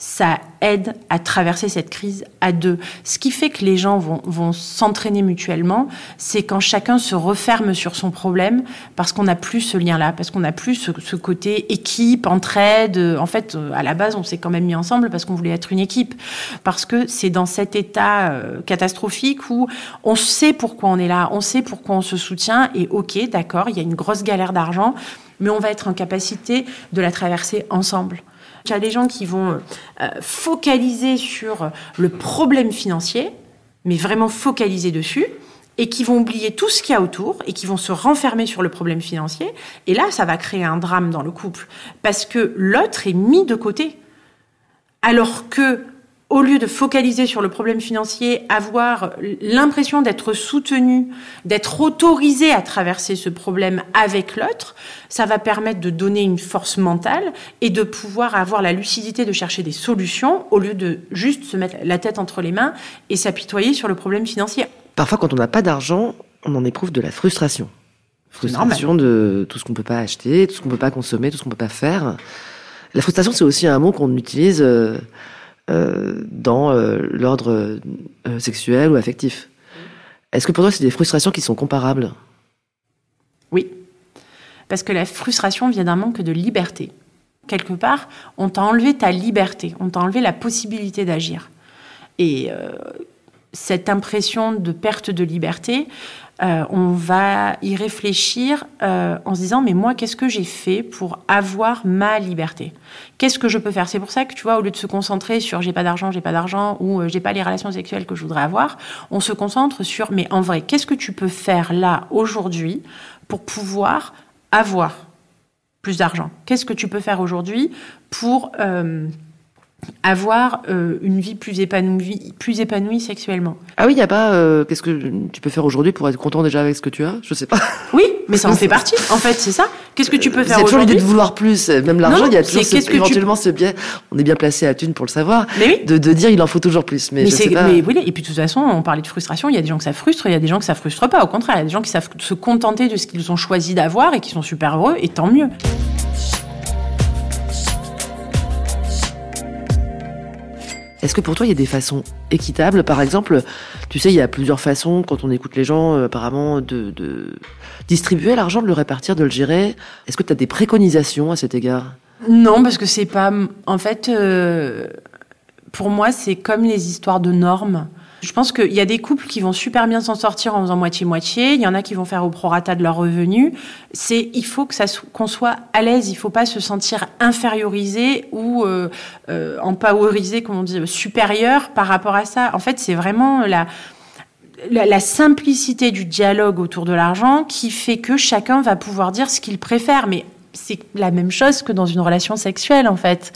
ça aide à traverser cette crise à deux. Ce qui fait que les gens vont, vont s'entraîner mutuellement, c'est quand chacun se referme sur son problème, parce qu'on n'a plus ce lien-là, parce qu'on n'a plus ce, ce, côté équipe, entraide. En fait, à la base, on s'est quand même mis ensemble parce qu'on voulait être une équipe. Parce que c'est dans cet état euh, catastrophique où on sait pourquoi on est là, on sait pourquoi on se soutient, et ok, d'accord, il y a une grosse galère d'argent, mais on va être en capacité de la traverser ensemble. Il y a des gens qui vont euh, focaliser sur le problème financier, mais vraiment focaliser dessus, et qui vont oublier tout ce qu'il y a autour, et qui vont se renfermer sur le problème financier. Et là, ça va créer un drame dans le couple, parce que l'autre est mis de côté. Alors que au lieu de focaliser sur le problème financier, avoir l'impression d'être soutenu, d'être autorisé à traverser ce problème avec l'autre, ça va permettre de donner une force mentale et de pouvoir avoir la lucidité de chercher des solutions au lieu de juste se mettre la tête entre les mains et s'apitoyer sur le problème financier. Parfois, quand on n'a pas d'argent, on en éprouve de la frustration. Frustration de tout ce qu'on peut pas acheter, tout ce qu'on peut pas consommer, tout ce qu'on peut pas faire. La frustration, c'est aussi un mot qu'on utilise euh, euh, dans euh, l'ordre euh, sexuel ou affectif. Est-ce que pour toi, c'est des frustrations qui sont comparables? Oui. Parce que la frustration vient d'un manque de liberté. Quelque part, on t'a enlevé ta liberté, on t'a enlevé la possibilité d'agir. Et cette impression de perte de liberté, euh, on va y réfléchir euh, en se disant mais moi qu'est-ce que j'ai fait pour avoir ma liberté? Qu'est-ce que je peux faire? C'est pour ça que tu vois au lieu de se concentrer sur j'ai pas d'argent, j'ai pas d'argent ou euh, j'ai pas les relations sexuelles que je voudrais avoir, on se concentre sur mais en vrai qu'est-ce que tu peux faire là aujourd'hui pour pouvoir avoir plus d'argent? Qu'est-ce que tu peux faire aujourd'hui pour avoir euh, une vie plus épanouie, plus épanouie sexuellement. Ah oui, il n'y a pas. Euh, Qu'est-ce que tu peux faire aujourd'hui pour être content déjà avec ce que tu as? Je sais pas. *laughs* Oui, mais ça en fait partie. En fait, c'est ça. Qu'est-ce que tu peux faire C'est toujours aujourd'hui l'idée de vouloir plus. Même l'argent, il y a toujours ce, que tu- éventuellement ce biais. On est bien placé à thune pour le savoir. Mais oui. De, de dire il en faut toujours plus. Mais, Mais, je c'est, sais pas. mais oui, et puis de toute façon, on parlait de frustration. Il y a des gens que ça frustre, il y a des gens que ça frustre pas. Au contraire, il y a des gens qui savent se contenter de ce qu'ils ont choisi d'avoir et qui sont super heureux, et tant mieux. Est-ce que pour toi, il y a des façons équitables? Par exemple, tu sais, il y a plusieurs façons, quand on écoute les gens, euh, apparemment, de, distribuer l'argent, de le répartir, de le gérer. Est-ce que tu as des préconisations à cet égard? Non, parce que c'est pas. En fait, euh, pour moi, c'est comme les histoires de normes. Je pense qu'il y a des couples qui vont super bien s'en sortir en faisant moitié-moitié. Il y en a qui vont faire au prorata de leurs revenus. C'est, il faut que ça, qu'on soit à l'aise. Il faut pas se sentir infériorisé ou euh, euh, empowerisé, comme on dit, supérieur par rapport à ça. En fait, c'est vraiment la, la, simplicité du dialogue autour de l'argent qui fait que chacun va pouvoir dire ce qu'il préfère. Mais c'est la même chose que dans une relation sexuelle, en fait.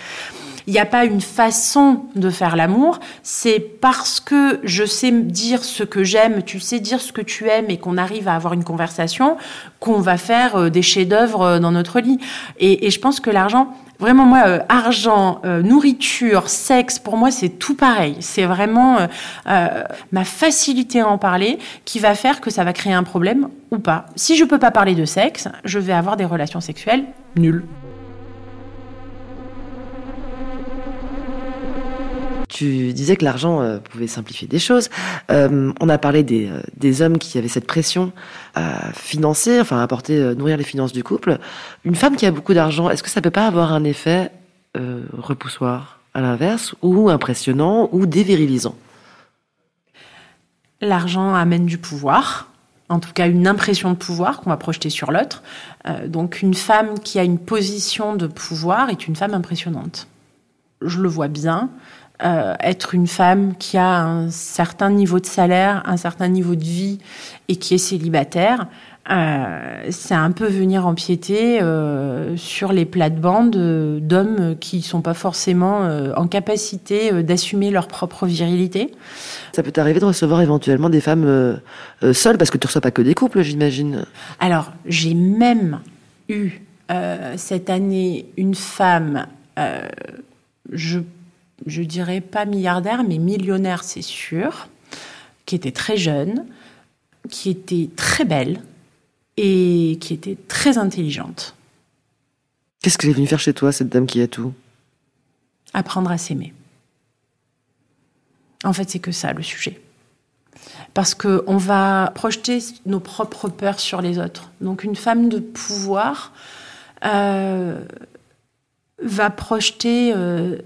Il n'y a pas une façon de faire l'amour, c'est parce que je sais dire ce que j'aime, tu sais dire ce que tu aimes et qu'on arrive à avoir une conversation qu'on va faire euh, des chefs-d'œuvre euh, dans notre lit. Et, je pense que l'argent, Vraiment, moi, euh, argent, nourriture, sexe, pour moi, c'est tout pareil. C'est vraiment ma facilité à en parler qui va faire que ça va créer un problème ou pas. Si je peux pas parler de sexe, je vais avoir des relations sexuelles nulles. Tu disais que l'argent euh, pouvait simplifier des choses. Euh, on a parlé des, euh, des, hommes qui avaient cette pression à financer, enfin à nourrir les finances du couple. Une femme qui a beaucoup d'argent, est-ce que ça peut pas avoir un effet repoussoir à l'inverse, ou impressionnant, ou dévirilisant L'argent amène du pouvoir, en tout cas une impression de pouvoir qu'on va projeter sur l'autre. donc une femme qui a une position de pouvoir est une femme impressionnante. Je le vois bien. Euh, être une femme qui a un certain niveau de salaire, un certain niveau de vie et qui est célibataire, euh, c'est un peu venir empiéter euh, sur les plates-bandes d'hommes qui sont pas forcément en capacité d'assumer leur propre virilité. Ça peut t'arriver de recevoir éventuellement des femmes seules parce que tu reçois pas que des couples, j'imagine. Alors j'ai même eu cette année une femme, je je dirais pas milliardaire, mais millionnaire, c'est sûr, qui était très jeune, qui était très belle et qui était très intelligente. Qu'est-ce qu'elle est venue faire chez toi, cette dame qui a tout? Apprendre à s'aimer. En fait, c'est que ça le sujet. Parce qu'on va projeter nos propres peurs sur les autres. Donc une femme de pouvoir euh, va projeter euh,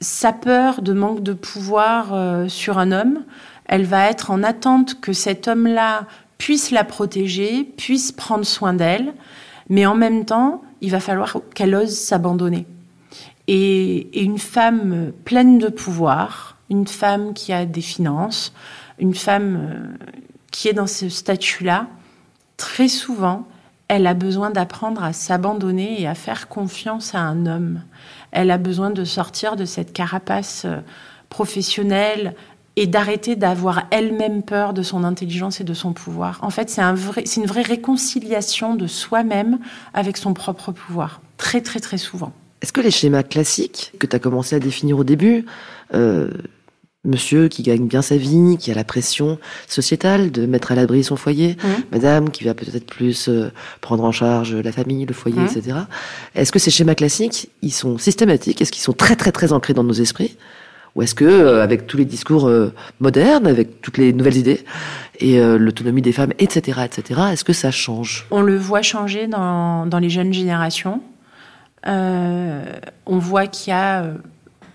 sa peur de manque de pouvoir euh, sur un homme, elle va être en attente que cet homme-là puisse la protéger, puisse prendre soin d'elle, mais en même temps, il va falloir qu'elle ose s'abandonner. Et, et, une femme pleine de pouvoir, une femme qui a des finances, une femme euh, qui est dans ce statut-là, très souvent, elle a besoin d'apprendre à s'abandonner et à faire confiance à un homme. Elle a besoin de sortir de cette carapace euh, professionnelle et d'arrêter d'avoir elle-même peur de son intelligence et de son pouvoir. En fait, c'est un vrai, une vraie réconciliation de soi-même avec son propre pouvoir, très très très souvent. Est-ce que les schémas classiques que tu as commencé à définir au début, euh, monsieur qui gagne bien sa vie, qui a la pression sociétale de mettre à l'abri son foyer, mmh. madame qui va peut-être plus euh, prendre en charge la famille, le foyer, mmh. etc. Est-ce que ces schémas classiques, ils sont systématiques? Est-ce qu'ils sont très très très ancrés dans nos esprits? Ou est-ce que, euh, avec tous les discours euh, modernes, avec toutes les nouvelles idées et euh, l'autonomie des femmes, etc., etc., est-ce que ça change? On le voit changer dans, dans les jeunes générations. on voit qu'il y a,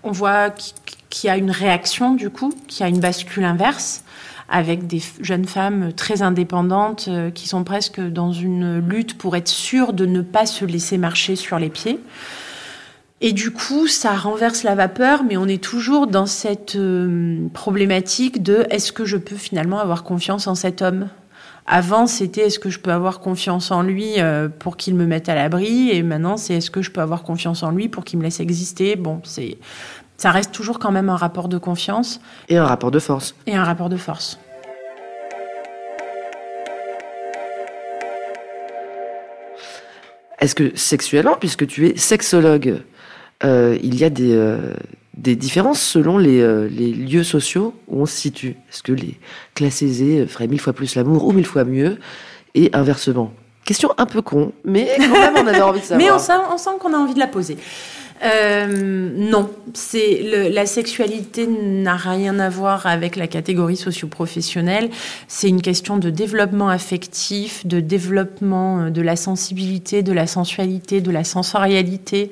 on voit qui a une réaction du coup, qui a une bascule inverse avec des jeunes femmes très indépendantes euh, qui sont presque dans une lutte pour être sûres de ne pas se laisser marcher sur les pieds. Et du coup, ça renverse la vapeur, mais on est toujours dans cette euh, problématique de est-ce que je peux finalement avoir confiance en cet homme? Avant, c'était est-ce que je peux avoir confiance en lui euh, pour qu'il me mette à l'abri, et maintenant, c'est est-ce que je peux avoir confiance en lui pour qu'il me laisse exister? Bon, c'est ça reste toujours quand même un rapport de confiance. Et un rapport de force. Et un rapport de force. Est-ce que sexuellement, puisque tu es sexologue, euh, il y a des, euh, des différences selon les, euh, les, lieux sociaux où on se situe? Est-ce que les classes aisées feraient mille fois plus l'amour ou mille fois mieux? Et inversement Question un peu con, mais quand même on avait envie de savoir. *laughs* mais on sent, on sent qu'on a envie de la poser. Euh, non, c'est la sexualité n'a rien à voir avec la catégorie socio-professionnelle. C'est une question de développement affectif, de développement euh, de la sensibilité, de la sensualité, de la sensorialité.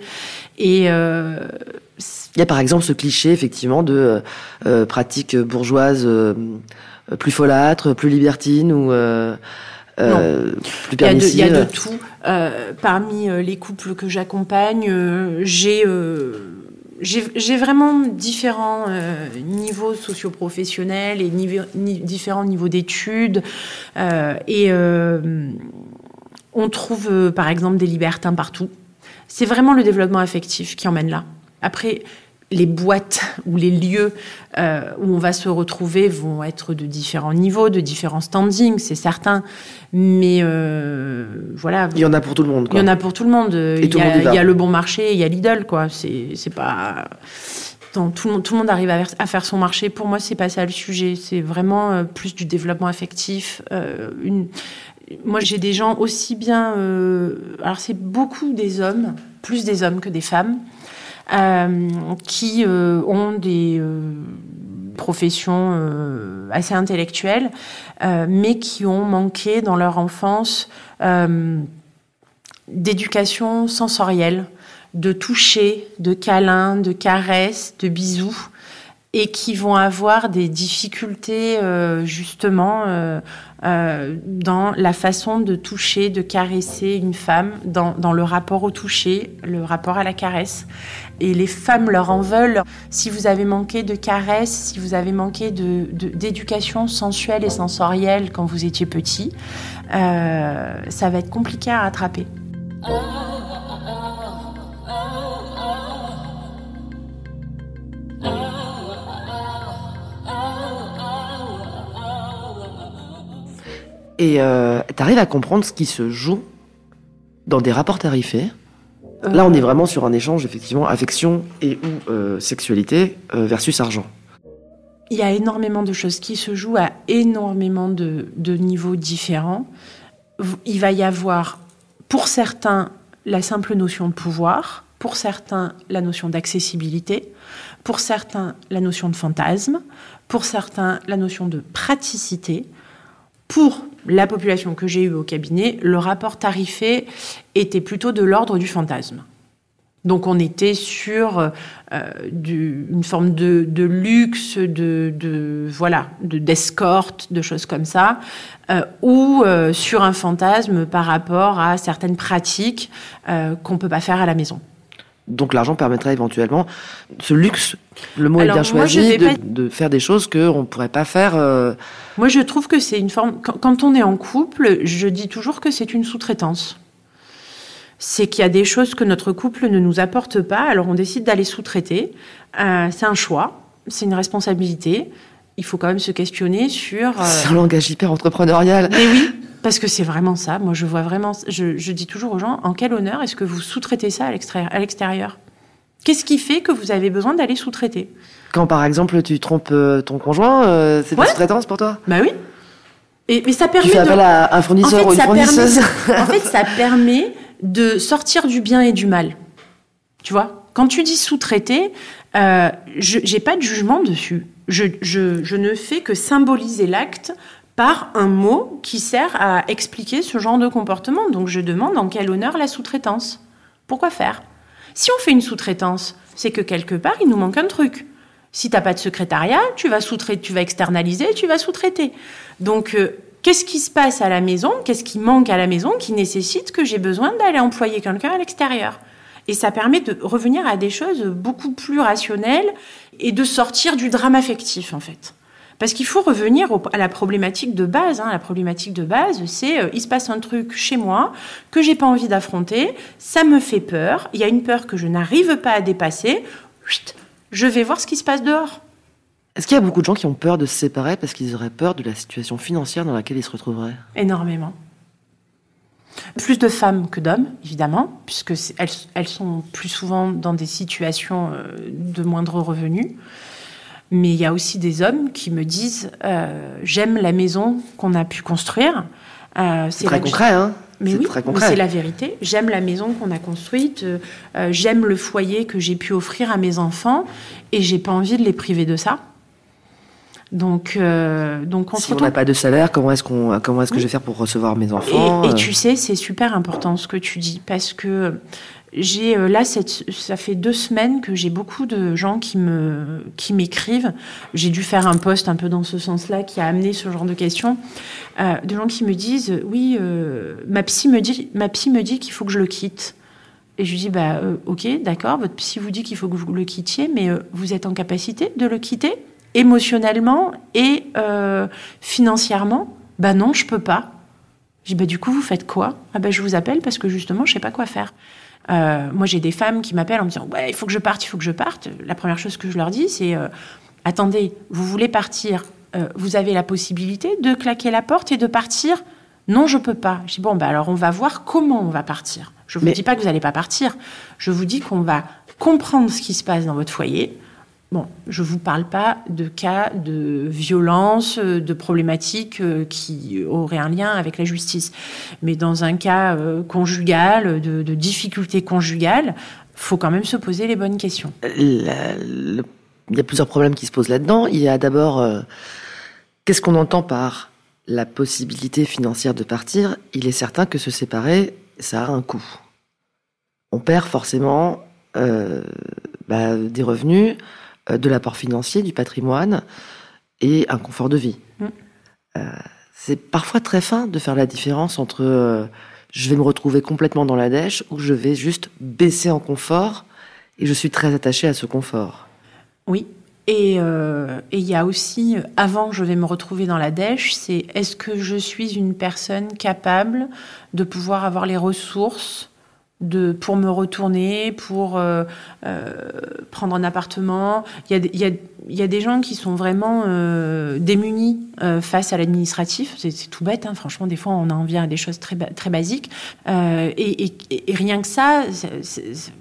Et euh, il y a par exemple ce cliché effectivement de euh, euh pratique bourgeoise euh, plus folâtre, plus libertine ou euh, plus permissive. Il y, a de, il y a de tout. Euh, parmi euh, les couples que j'accompagne, euh, j'ai j'ai vraiment différents euh, niveaux socioprofessionnels et différents niveaux d'études. Euh, et euh, on trouve, par exemple, des libertins partout. C'est vraiment le développement affectif qui emmène là. Après, les boîtes ou les lieux euh, où on va se retrouver vont être de différents niveaux, de différents standings, c'est certain. Mais euh, voilà. Il y en a pour tout le monde. Quoi. Il y en a pour tout le monde. il, y a, le bon marché, il y a Lidl, quoi. C'est pas. tout, le monde, tout le monde arrive à, faire son marché. Pour moi, c'est pas ça le sujet. C'est vraiment euh, plus du développement affectif. une... Moi, j'ai des gens aussi bien. alors, c'est beaucoup des hommes, plus des hommes que des femmes. Euh, qui euh, ont des euh, professions assez intellectuelles, mais qui ont manqué dans leur enfance d'éducation sensorielle, de toucher, de câlins, de caresses, de bisous, et qui vont avoir des difficultés justement dans la façon de toucher, de caresser une femme, dans, dans, le rapport au toucher, le rapport à la caresse et les femmes leur en veulent. Si vous avez manqué de caresses, si vous avez manqué d'éducation de, sensuelle et sensorielle quand vous étiez petit, euh, ça va être compliqué à rattraper. Et euh, tu arrives à comprendre ce qui se joue dans des rapports tarifés Là, on est vraiment sur un échange, effectivement, affection et ou euh, sexualité euh, versus argent. Il y a énormément de choses qui se jouent à énormément de, niveaux différents. Il va y avoir, pour certains, la simple notion de pouvoir, pour certains, la notion d'accessibilité, pour certains, la notion de fantasme, pour certains, la notion de praticité. Pour la population que j'ai eue au cabinet, le rapport tarifé était plutôt de l'ordre du fantasme. Donc on était sur euh, une forme de, luxe, de, voilà, d'escorte, de choses comme ça, euh, ou euh, sur un fantasme par rapport à certaines pratiques qu'on peut pas faire à la maison. Donc l'argent permettrait éventuellement, ce luxe, le mot est bien choisi, de, faire des choses qu'on ne pourrait pas faire. Moi je trouve que c'est une forme. quand on est en couple, je dis toujours que c'est une sous-traitance c'est qu'il y a des choses que notre couple ne nous apporte pas, alors on décide d'aller sous-traiter. Euh, c'est un choix, c'est une responsabilité. Il faut quand même se questionner sur. Euh, c'est un langage hyper entrepreneurial. Mais oui, parce que c'est vraiment ça. Moi, je vois vraiment. Je, dis toujours aux gens en quel honneur est-ce que vous sous-traitez ça à l'extérieur? Qu'est-ce qui fait que vous avez besoin d'aller sous-traiter? Quand par exemple tu trompes euh, ton conjoint, c'est de la sous-traitance pour toi? Bah oui. Et, mais ça permet. Tu fais appel à un fournisseur ou une fournisseuse. *laughs* en fait, ça permet de sortir du bien et du mal. Tu vois? Quand tu dis sous-traiter, euh, je n'ai pas de jugement dessus. Je, ne fais que symboliser l'acte par un mot qui sert à expliquer ce genre de comportement. Donc je demande en quel honneur la sous-traitance. Pourquoi faire? Si on fait une sous-traitance, c'est que quelque part, il nous manque un truc. Si tu n'as pas de secrétariat, tu vas sous-traiter, tu vas externaliser, tu vas sous-traiter. Donc euh, Qu'est-ce qui se passe à la maison? Qu'est-ce qui manque à la maison qui nécessite que j'ai besoin d'aller employer quelqu'un à l'extérieur? Et ça permet de revenir à des choses beaucoup plus rationnelles et de sortir du drame affectif, en fait. Parce qu'il faut revenir à la problématique de base. Hein. La problématique de base, c'est euh, il se passe un truc chez moi que j'ai pas envie d'affronter, ça me fait peur, il y a une peur que je n'arrive pas à dépasser. Je vais voir ce qui se passe dehors. Est-ce qu'il y a beaucoup de gens qui ont peur de se séparer parce qu'ils auraient peur de la situation financière dans laquelle ils se retrouveraient? Énormément. Plus de femmes que d'hommes, évidemment, puisque elles, sont plus souvent dans des situations euh, de moindre revenu. Mais il y a aussi des hommes qui me disent euh, J'aime la maison qu'on a pu construire. Euh, c'est très concret, hein mais oui, c'est la vérité. J'aime la maison qu'on a construite, j'aime le foyer que j'ai pu offrir à mes enfants, et j'ai pas envie de les priver de ça. Donc, euh, donc si on n'a pas de salaire, comment est-ce qu'on, comment est-ce que je vais faire pour recevoir mes enfants et, tu sais, c'est super important ce que tu dis parce que j'ai euh, là, ça fait deux semaines que j'ai beaucoup de gens qui me, qui m'écrivent. J'ai dû faire un post un peu dans ce sens-là qui a amené ce genre de questions. Euh, de gens qui me disent, oui, ma psy me dit, ma psy me dit qu'il faut que je le quitte. Et je lui dis, bah, euh, ok, d'accord, votre psy vous dit qu'il faut que vous le quittiez, mais euh, vous êtes en capacité de le quitter? Émotionnellement et euh, financièrement? Bah non, je peux pas. Je dis, bah du coup, vous faites quoi? Ah bah je vous appelle parce que justement, je sais pas quoi faire. Euh, moi, j'ai des femmes qui m'appellent en me disant, ouais, il faut que je parte, il faut que je parte. La première chose que je leur dis, c'est, euh, attendez, vous voulez partir, euh, vous avez la possibilité de claquer la porte et de partir? Non, je peux pas. Je dis bon, bah alors on va voir comment on va partir. Je vous Mais- dis pas que vous n'allez pas partir. Je vous dis qu'on va comprendre ce qui se passe dans votre foyer. Bon, je vous parle pas de cas de violence, euh, de problématiques euh, qui auraient un lien avec la justice. Mais dans un cas euh, conjugal, de, de difficulté conjugale, faut quand même se poser les bonnes questions. Il y a plusieurs problèmes qui se posent là-dedans. Il y a d'abord, qu'est-ce qu'on entend par la possibilité financière de partir? Il est certain que se séparer, ça a un coût. On perd forcément bah, des revenus, de l'apport financier, du patrimoine et un confort de vie. Mm. Euh, c'est parfois très fin de faire la différence entre euh, je vais me retrouver complètement dans la dèche ou je vais juste baisser en confort et je suis très attachée à ce confort. Oui. Et euh, et il y a aussi, euh, avant que je vais me retrouver dans la dèche, c'est est-ce que je suis une personne capable de pouvoir avoir les ressources pour me retourner, pour euh, euh, prendre un appartement. Il y, a, des- gens qui sont vraiment euh, démunis face à l'administratif. C'est tout bête, hein. franchement, des fois on en vient à des choses très, ba- très basiques. Et, rien que ça,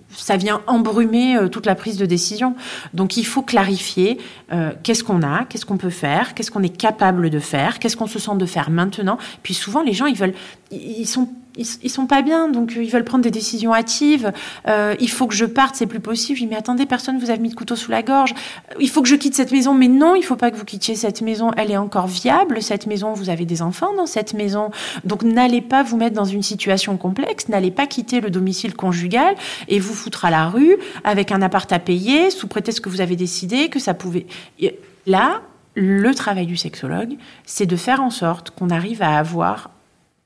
ça vient embrumer toute la prise de décision. Donc il faut clarifier qu'est-ce qu'on a, qu'est-ce qu'on peut faire, qu'est-ce qu'on est capable de faire, qu'est-ce qu'on se sent de faire maintenant. Puis souvent les gens ils veulent, ils sont ils, ils sont pas bien, donc euh, ils veulent prendre des décisions hâtives. Euh, il faut que je parte, c'est plus possible. Je dis mais attendez, personne vous a mis de couteau sous la gorge. Il faut que je quitte cette maison, mais non, il faut pas que vous quittiez cette maison. Elle est encore viable cette maison. Vous avez des enfants dans cette maison, donc n'allez pas vous mettre dans une situation complexe. N'allez pas quitter le domicile conjugal et vous foutre à la rue avec un appart à payer sous prétexte que vous avez décidé que ça pouvait. Là, le travail du sexologue, c'est de faire en sorte qu'on arrive à avoir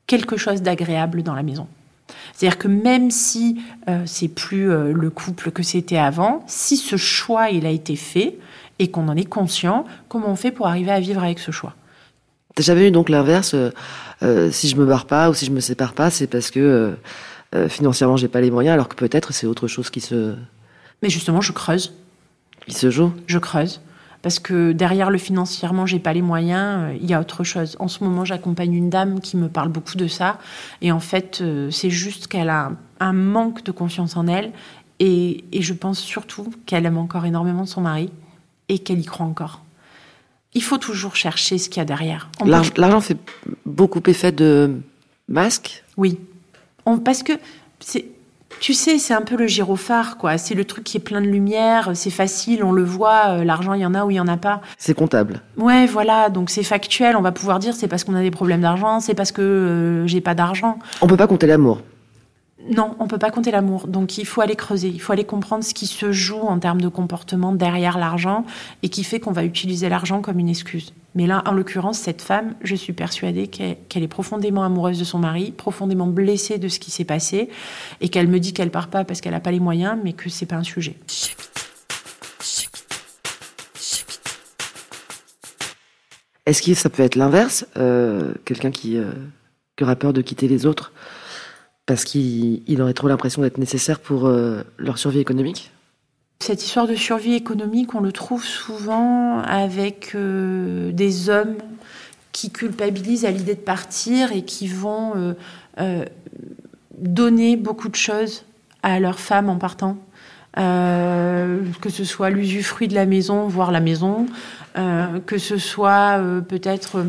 quelque chose d'agréable dans la maison. C'est-à-dire que même si euh, c'est plus euh, le couple que c'était avant, si ce choix il a été fait et qu'on en est conscient, comment on fait pour arriver à vivre avec ce choix? T'as jamais eu donc l'inverse euh, euh, Si je me barre pas ou si je me sépare pas, c'est parce que financièrement j'ai pas les moyens, alors que peut-être c'est autre chose qui se Mais justement, je creuse, qui se joue. je creuse. Parce que derrière le financièrement, j'ai pas les moyens, euh, il y a autre chose. En ce moment, j'accompagne une dame qui me parle beaucoup de ça. Et en fait, euh, c'est juste qu'elle a un, manque de confiance en elle. Et, et je pense surtout qu'elle aime encore énormément son mari et qu'elle y croit encore. Il faut toujours chercher ce qu'il y a derrière. Peut- L'argent fait beaucoup effet de masque? Oui. On- parce que c'est. Tu sais, c'est un peu le gyrophare, quoi. C'est le truc qui est plein de lumière, c'est facile, on le voit, euh, l'argent, il y en a ou il y en a pas. C'est comptable. Ouais, voilà, donc c'est factuel, on va pouvoir dire c'est parce qu'on a des problèmes d'argent, c'est parce que euh, j'ai pas d'argent. On peut pas compter l'amour. Non, on peut pas compter l'amour. Donc il faut aller creuser, il faut aller comprendre ce qui se joue en termes de comportement derrière l'argent et qui fait qu'on va utiliser l'argent comme une excuse. Mais là, en l'occurrence, cette femme, je suis persuadée qu'elle est profondément amoureuse de son mari, profondément blessée de ce qui s'est passé et qu'elle me dit qu'elle part pas parce qu'elle a pas les moyens, mais que c'est pas un sujet. Est-ce que ça peut être l'inverse euh, Quelqu'un qui, euh, qui aura peur de quitter les autres parce qu'il il aurait trop l'impression d'être nécessaire pour euh, leur survie économique? Cette histoire de survie économique, on le trouve souvent avec euh, des hommes qui culpabilisent à l'idée de partir et qui vont euh, euh, donner beaucoup de choses à leur femme en partant. Que ce soit l'usufruit de la maison, voire la maison, que ce soit peut-être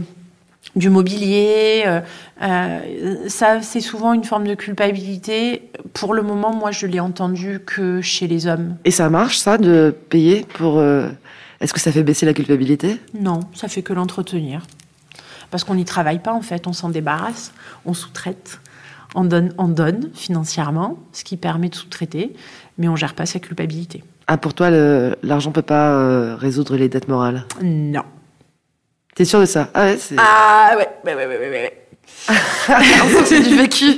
du mobilier. euh, euh, ça, c'est souvent une forme de culpabilité. Pour le moment, moi, je l'ai entendu que chez les hommes. Et ça marche, ça, de payer pour... euh, Est-ce que ça fait baisser la culpabilité? Non, ça fait que l'entretenir. Parce qu'on n'y travaille pas, en fait, on s'en débarrasse, on sous-traite, on donne, on donne financièrement, ce qui permet de sous-traiter, mais on gère pas sa culpabilité. Ah, pour toi, l'argent peut pas euh, résoudre les dettes morales? Non. T'es sûr de ça Ah ouais, c'est... Ah ouais, ouais, ouais, ouais, ouais, ouais. *laughs* Du vécu *laughs*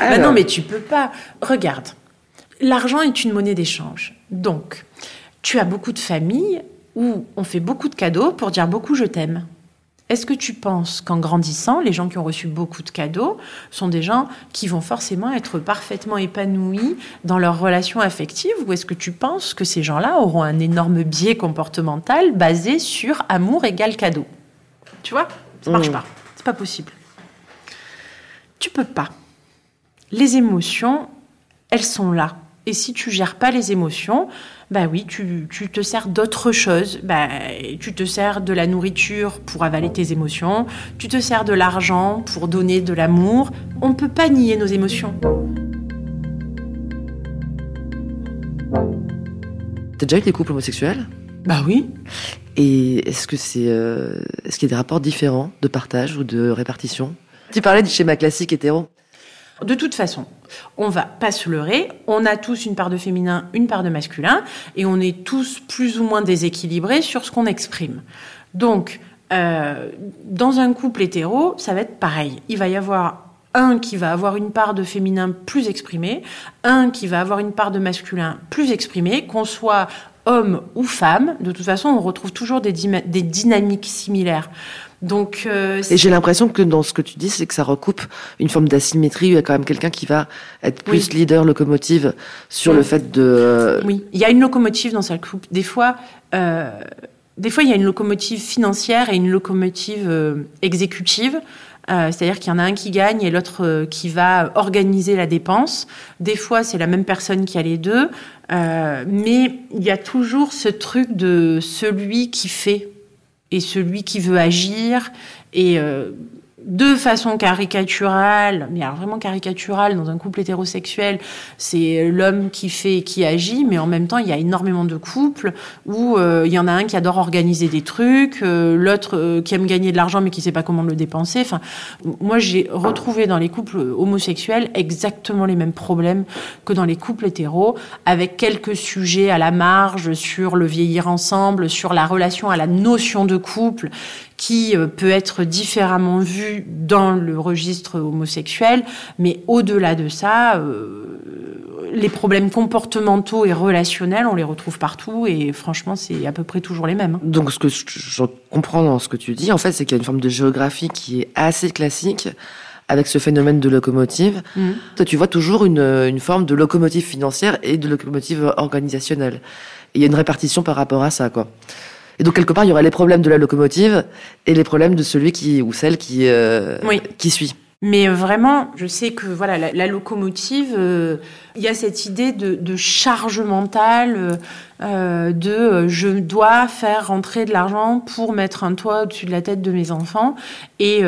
Bah non, mais tu peux pas. Regarde, l'argent est une monnaie d'échange. Donc, tu as beaucoup de familles où on fait beaucoup de cadeaux pour dire beaucoup je t'aime. Est-ce que tu penses qu'en grandissant, les gens qui ont reçu beaucoup de cadeaux sont des gens qui vont forcément être parfaitement épanouis dans leur relation affective ou est-ce que tu penses que ces gens-là auront un énorme biais comportemental basé sur amour égal cadeau? Tu vois? Ça marche Mmh. pas. C'est pas possible. Tu peux pas. Les émotions, elles sont là. Et si tu gères pas les émotions, bah oui, tu, tu te sers d'autre chose. Bah, tu te sers de la nourriture pour avaler tes émotions. Tu te sers de l'argent pour donner de l'amour. On ne peut pas nier nos émotions. T'as déjà eu des couples homosexuels? Bah oui. Et est-ce que c'est, euh, est-ce qu'il y a des rapports différents de partage ou de répartition? Tu parlais du schéma classique hétéro. De toute façon, on va pas se leurrer. On a tous une part de féminin, une part de masculin, et on est tous plus ou moins déséquilibrés sur ce qu'on exprime. Donc, euh, dans un couple hétéro, ça va être pareil. Il va y avoir un qui va avoir une part de féminin plus exprimée, un qui va avoir une part de masculin plus exprimée, qu'on soit homme ou femme. De toute façon, on retrouve toujours des, dynamiques similaires. Donc, euh, Et j'ai l'impression que dans ce que tu dis, c'est que ça recoupe une forme d'asymétrie. Il y a quand même quelqu'un qui va être plus Oui. leader, locomotive sur le fait de. Oui, il y a une locomotive dans cette coupe. Des fois, euh, des fois, il y a une locomotive financière et une locomotive euh, exécutive. Euh, C'est-à-dire qu'il y en a un qui gagne et l'autre euh, qui va organiser la dépense. Des fois, c'est la même personne qui a les deux. Euh, mais il y a toujours ce truc de celui qui fait et celui qui veut agir. Et de façon caricaturale, mais alors vraiment caricaturale dans un couple hétérosexuel, c'est l'homme qui fait et qui agit, mais en même temps, il y a énormément de couples où euh, il y en a un qui adore organiser des trucs, euh, l'autre euh, qui aime gagner de l'argent mais qui sait pas comment le dépenser. Enfin, moi, j'ai retrouvé dans les couples homosexuels exactement les mêmes problèmes que dans les couples hétéros, avec quelques sujets à la marge sur le vieillir ensemble, sur la relation à la notion de couple qui euh, peut être différemment vu dans le registre homosexuel, mais au-delà de ça, euh, les problèmes comportementaux et relationnels, on les retrouve partout et franchement, c'est à peu près toujours les mêmes. hein. Donc, ce que je, comprends dans ce que tu dis, en fait, c'est qu'il y a une forme de géographie qui est assez classique avec ce phénomène de locomotive. Mhm. Toi, tu vois toujours une, une forme de locomotive financière et de locomotive organisationnelle. Et il y a une répartition par rapport à ça, quoi. Et donc, quelque part, il y aurait les problèmes de la locomotive et les problèmes de celui qui, ou celle qui, euh, Oui. qui suit. Mais euh, vraiment, je sais que voilà, la, la locomotive, euh, il y a cette idée de, de charge mentale, euh, de euh, je dois faire rentrer de l'argent pour mettre un toit au-dessus de la tête de mes enfants. Et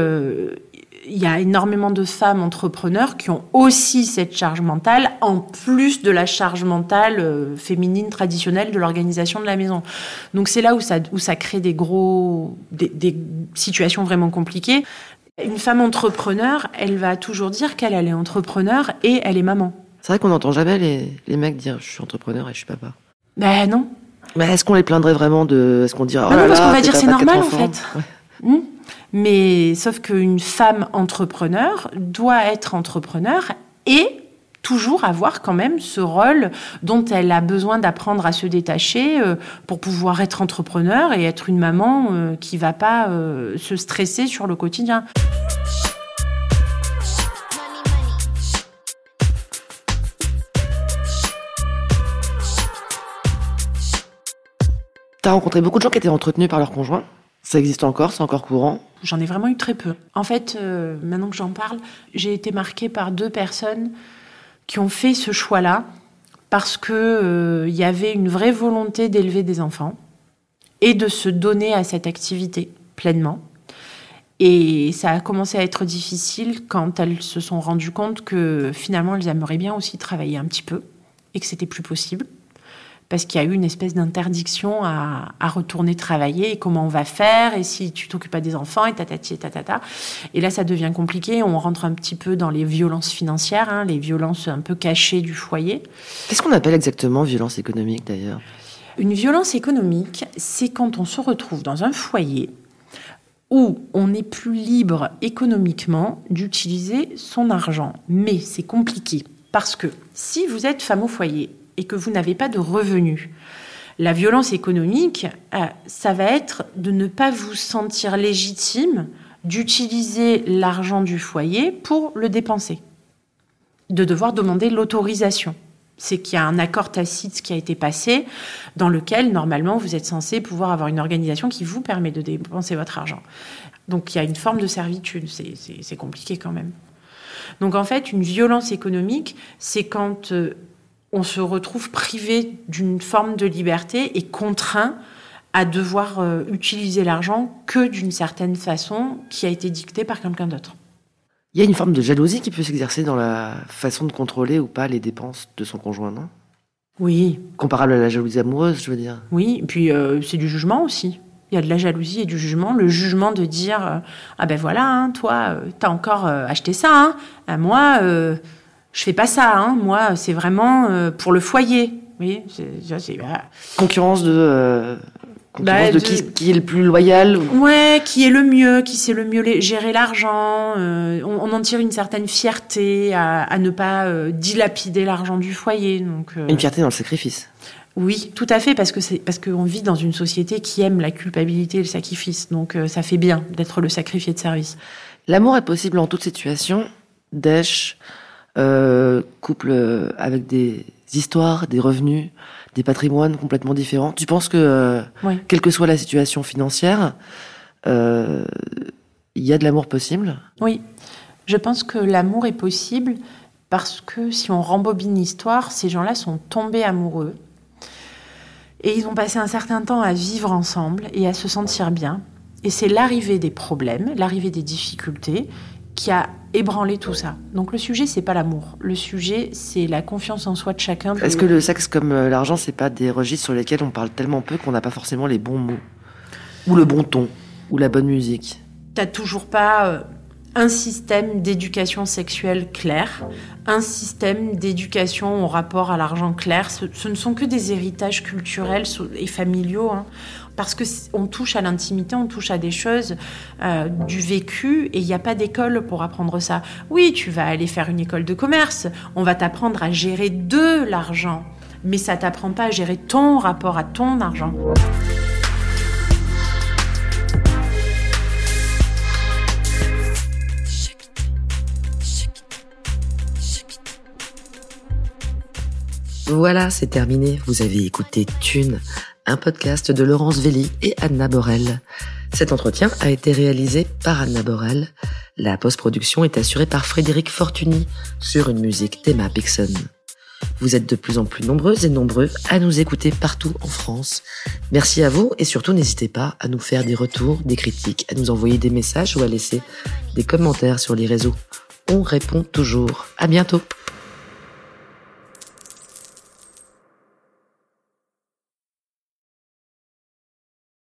il y a énormément de femmes entrepreneurs qui ont aussi cette charge mentale, en plus de la charge mentale euh, féminine traditionnelle de l'organisation de la maison. Donc c'est là où ça, où ça crée des gros, des, des situations vraiment compliquées. Une femme entrepreneur, elle va toujours dire qu'elle elle est entrepreneur et elle est maman. C'est vrai qu'on n'entend jamais les, les mecs dire je suis entrepreneur et je suis papa. Ben non. Mais est-ce qu'on les plaindrait vraiment de, est-ce qu'on dirait, oh là non, parce qu'on va dire c'est normal en fait. Ouais. Hmm. Mais sauf qu'une femme entrepreneur doit être entrepreneur et toujours avoir quand même ce rôle dont elle a besoin d'apprendre à se détacher euh, pour pouvoir être entrepreneur et être une maman euh, qui va pas euh, se stresser sur le quotidien. T'as rencontré beaucoup de gens qui étaient entretenus par leur conjoint? Ça existe encore, c'est encore courant? J'en ai vraiment eu très peu. En fait, euh, maintenant que j'en parle, j'ai été marquée par deux personnes qui ont fait ce choix-là parce que euh, y avait une vraie volonté d'élever des enfants et de se donner à cette activité pleinement. Et ça a commencé à être difficile quand elles se sont rendues compte que finalement elles aimeraient bien aussi travailler un petit peu et que c'était plus possible parce qu'il y a eu une espèce d'interdiction à, à retourner travailler et comment on va faire et si tu t'occupes pas des enfants et tatati et tatata. Et là, ça devient compliqué. On rentre un petit peu dans les violences financières, hein, les violences un peu cachées du foyer. Qu'est-ce qu'on appelle exactement violence économique d'ailleurs? Une violence économique, c'est quand on se retrouve dans un foyer où on n'est plus libre économiquement d'utiliser son argent. Mais c'est compliqué parce que si vous êtes femme au foyer et que vous n'avez pas de revenus, la violence économique, euh, ça va être de ne pas vous sentir légitime d'utiliser l'argent du foyer pour le dépenser, de devoir demander l'autorisation. C'est qu'il y a un accord tacite qui a été passé dans lequel, normalement, vous êtes censé pouvoir avoir une organisation qui vous permet de dépenser votre argent. Donc il y a une forme de servitude, c'est compliqué quand même. Donc en fait, une violence économique, c'est quand euh, on se retrouve privé d'une forme de liberté et contraint à devoir euh, utiliser l'argent que d'une certaine façon qui a été dictée par quelqu'un d'autre. Il y a une forme de jalousie qui peut s'exercer dans la façon de contrôler ou pas les dépenses de son conjoint, non? Oui. Comparable à la jalousie amoureuse, je veux dire. Oui, et puis euh, c'est du jugement aussi. Il y a de la jalousie et du jugement. Le jugement de dire euh, Ah ben voilà, hein, toi, t'as encore acheté ça. Hein. moi, je fais pas ça. Hein. Moi, c'est vraiment pour le foyer. Oui, c'est. Concurrence de bah, de, Qui, est le plus loyal Ouais, qui est le mieux, qui sait le mieux gérer l'argent. Euh, on, en tire une certaine fierté à, ne pas euh, dilapider l'argent du foyer. Donc, euh, une fierté dans le sacrifice. Oui, tout à fait, parce que c'est parce qu'on vit dans une société qui aime la culpabilité et le sacrifice. Donc ça fait bien d'être le sacrifié de service. L'amour est possible en toute situation. Dèche, couple avec des histoires, des revenus, des patrimoines complètement différents. Tu penses que, euh, quelle que soit la situation financière, euh, il y a de l'amour possible? Oui, je pense que l'amour est possible parce que si on rembobine l'histoire, ces gens-là sont tombés amoureux et ils ont passé un certain temps à vivre ensemble et à se sentir bien. Et c'est l'arrivée des problèmes, l'arrivée des difficultés qui a ébranlé tout ça. Donc le sujet, c'est pas l'amour. Le sujet, c'est la confiance en soi de chacun. Est-ce que le sexe comme euh, l'argent, c'est pas des registres sur lesquels on parle tellement peu qu'on n'a pas forcément les bons mots? Ou le bon ton? Ou la bonne musique? T'as toujours pas euh, un système d'éducation sexuelle clair, un système d'éducation au rapport à l'argent clair. Ce, ne sont que des héritages culturels et familiaux. Hein parce que on touche à l'intimité, on touche à des choses euh, du vécu et il n'y a pas d'école pour apprendre ça. Oui, tu vas aller faire une école de commerce, on va t'apprendre à gérer de l'argent, mais ça t'apprend pas à gérer ton rapport à ton argent. Voilà, c'est terminé. Vous avez écouté Thune un podcast de Laurence Velli et Anna Borel. Cet entretien a été réalisé par Anna Borel. La post-production est assurée par Frédéric Fortuny sur une musique d'Emma Pixon. Vous êtes de plus en plus nombreuses et nombreux à nous écouter partout en France. Merci à vous et surtout n'hésitez pas à nous faire des retours, des critiques, à nous envoyer des messages ou à laisser des commentaires sur les réseaux. On répond toujours. À bientôt.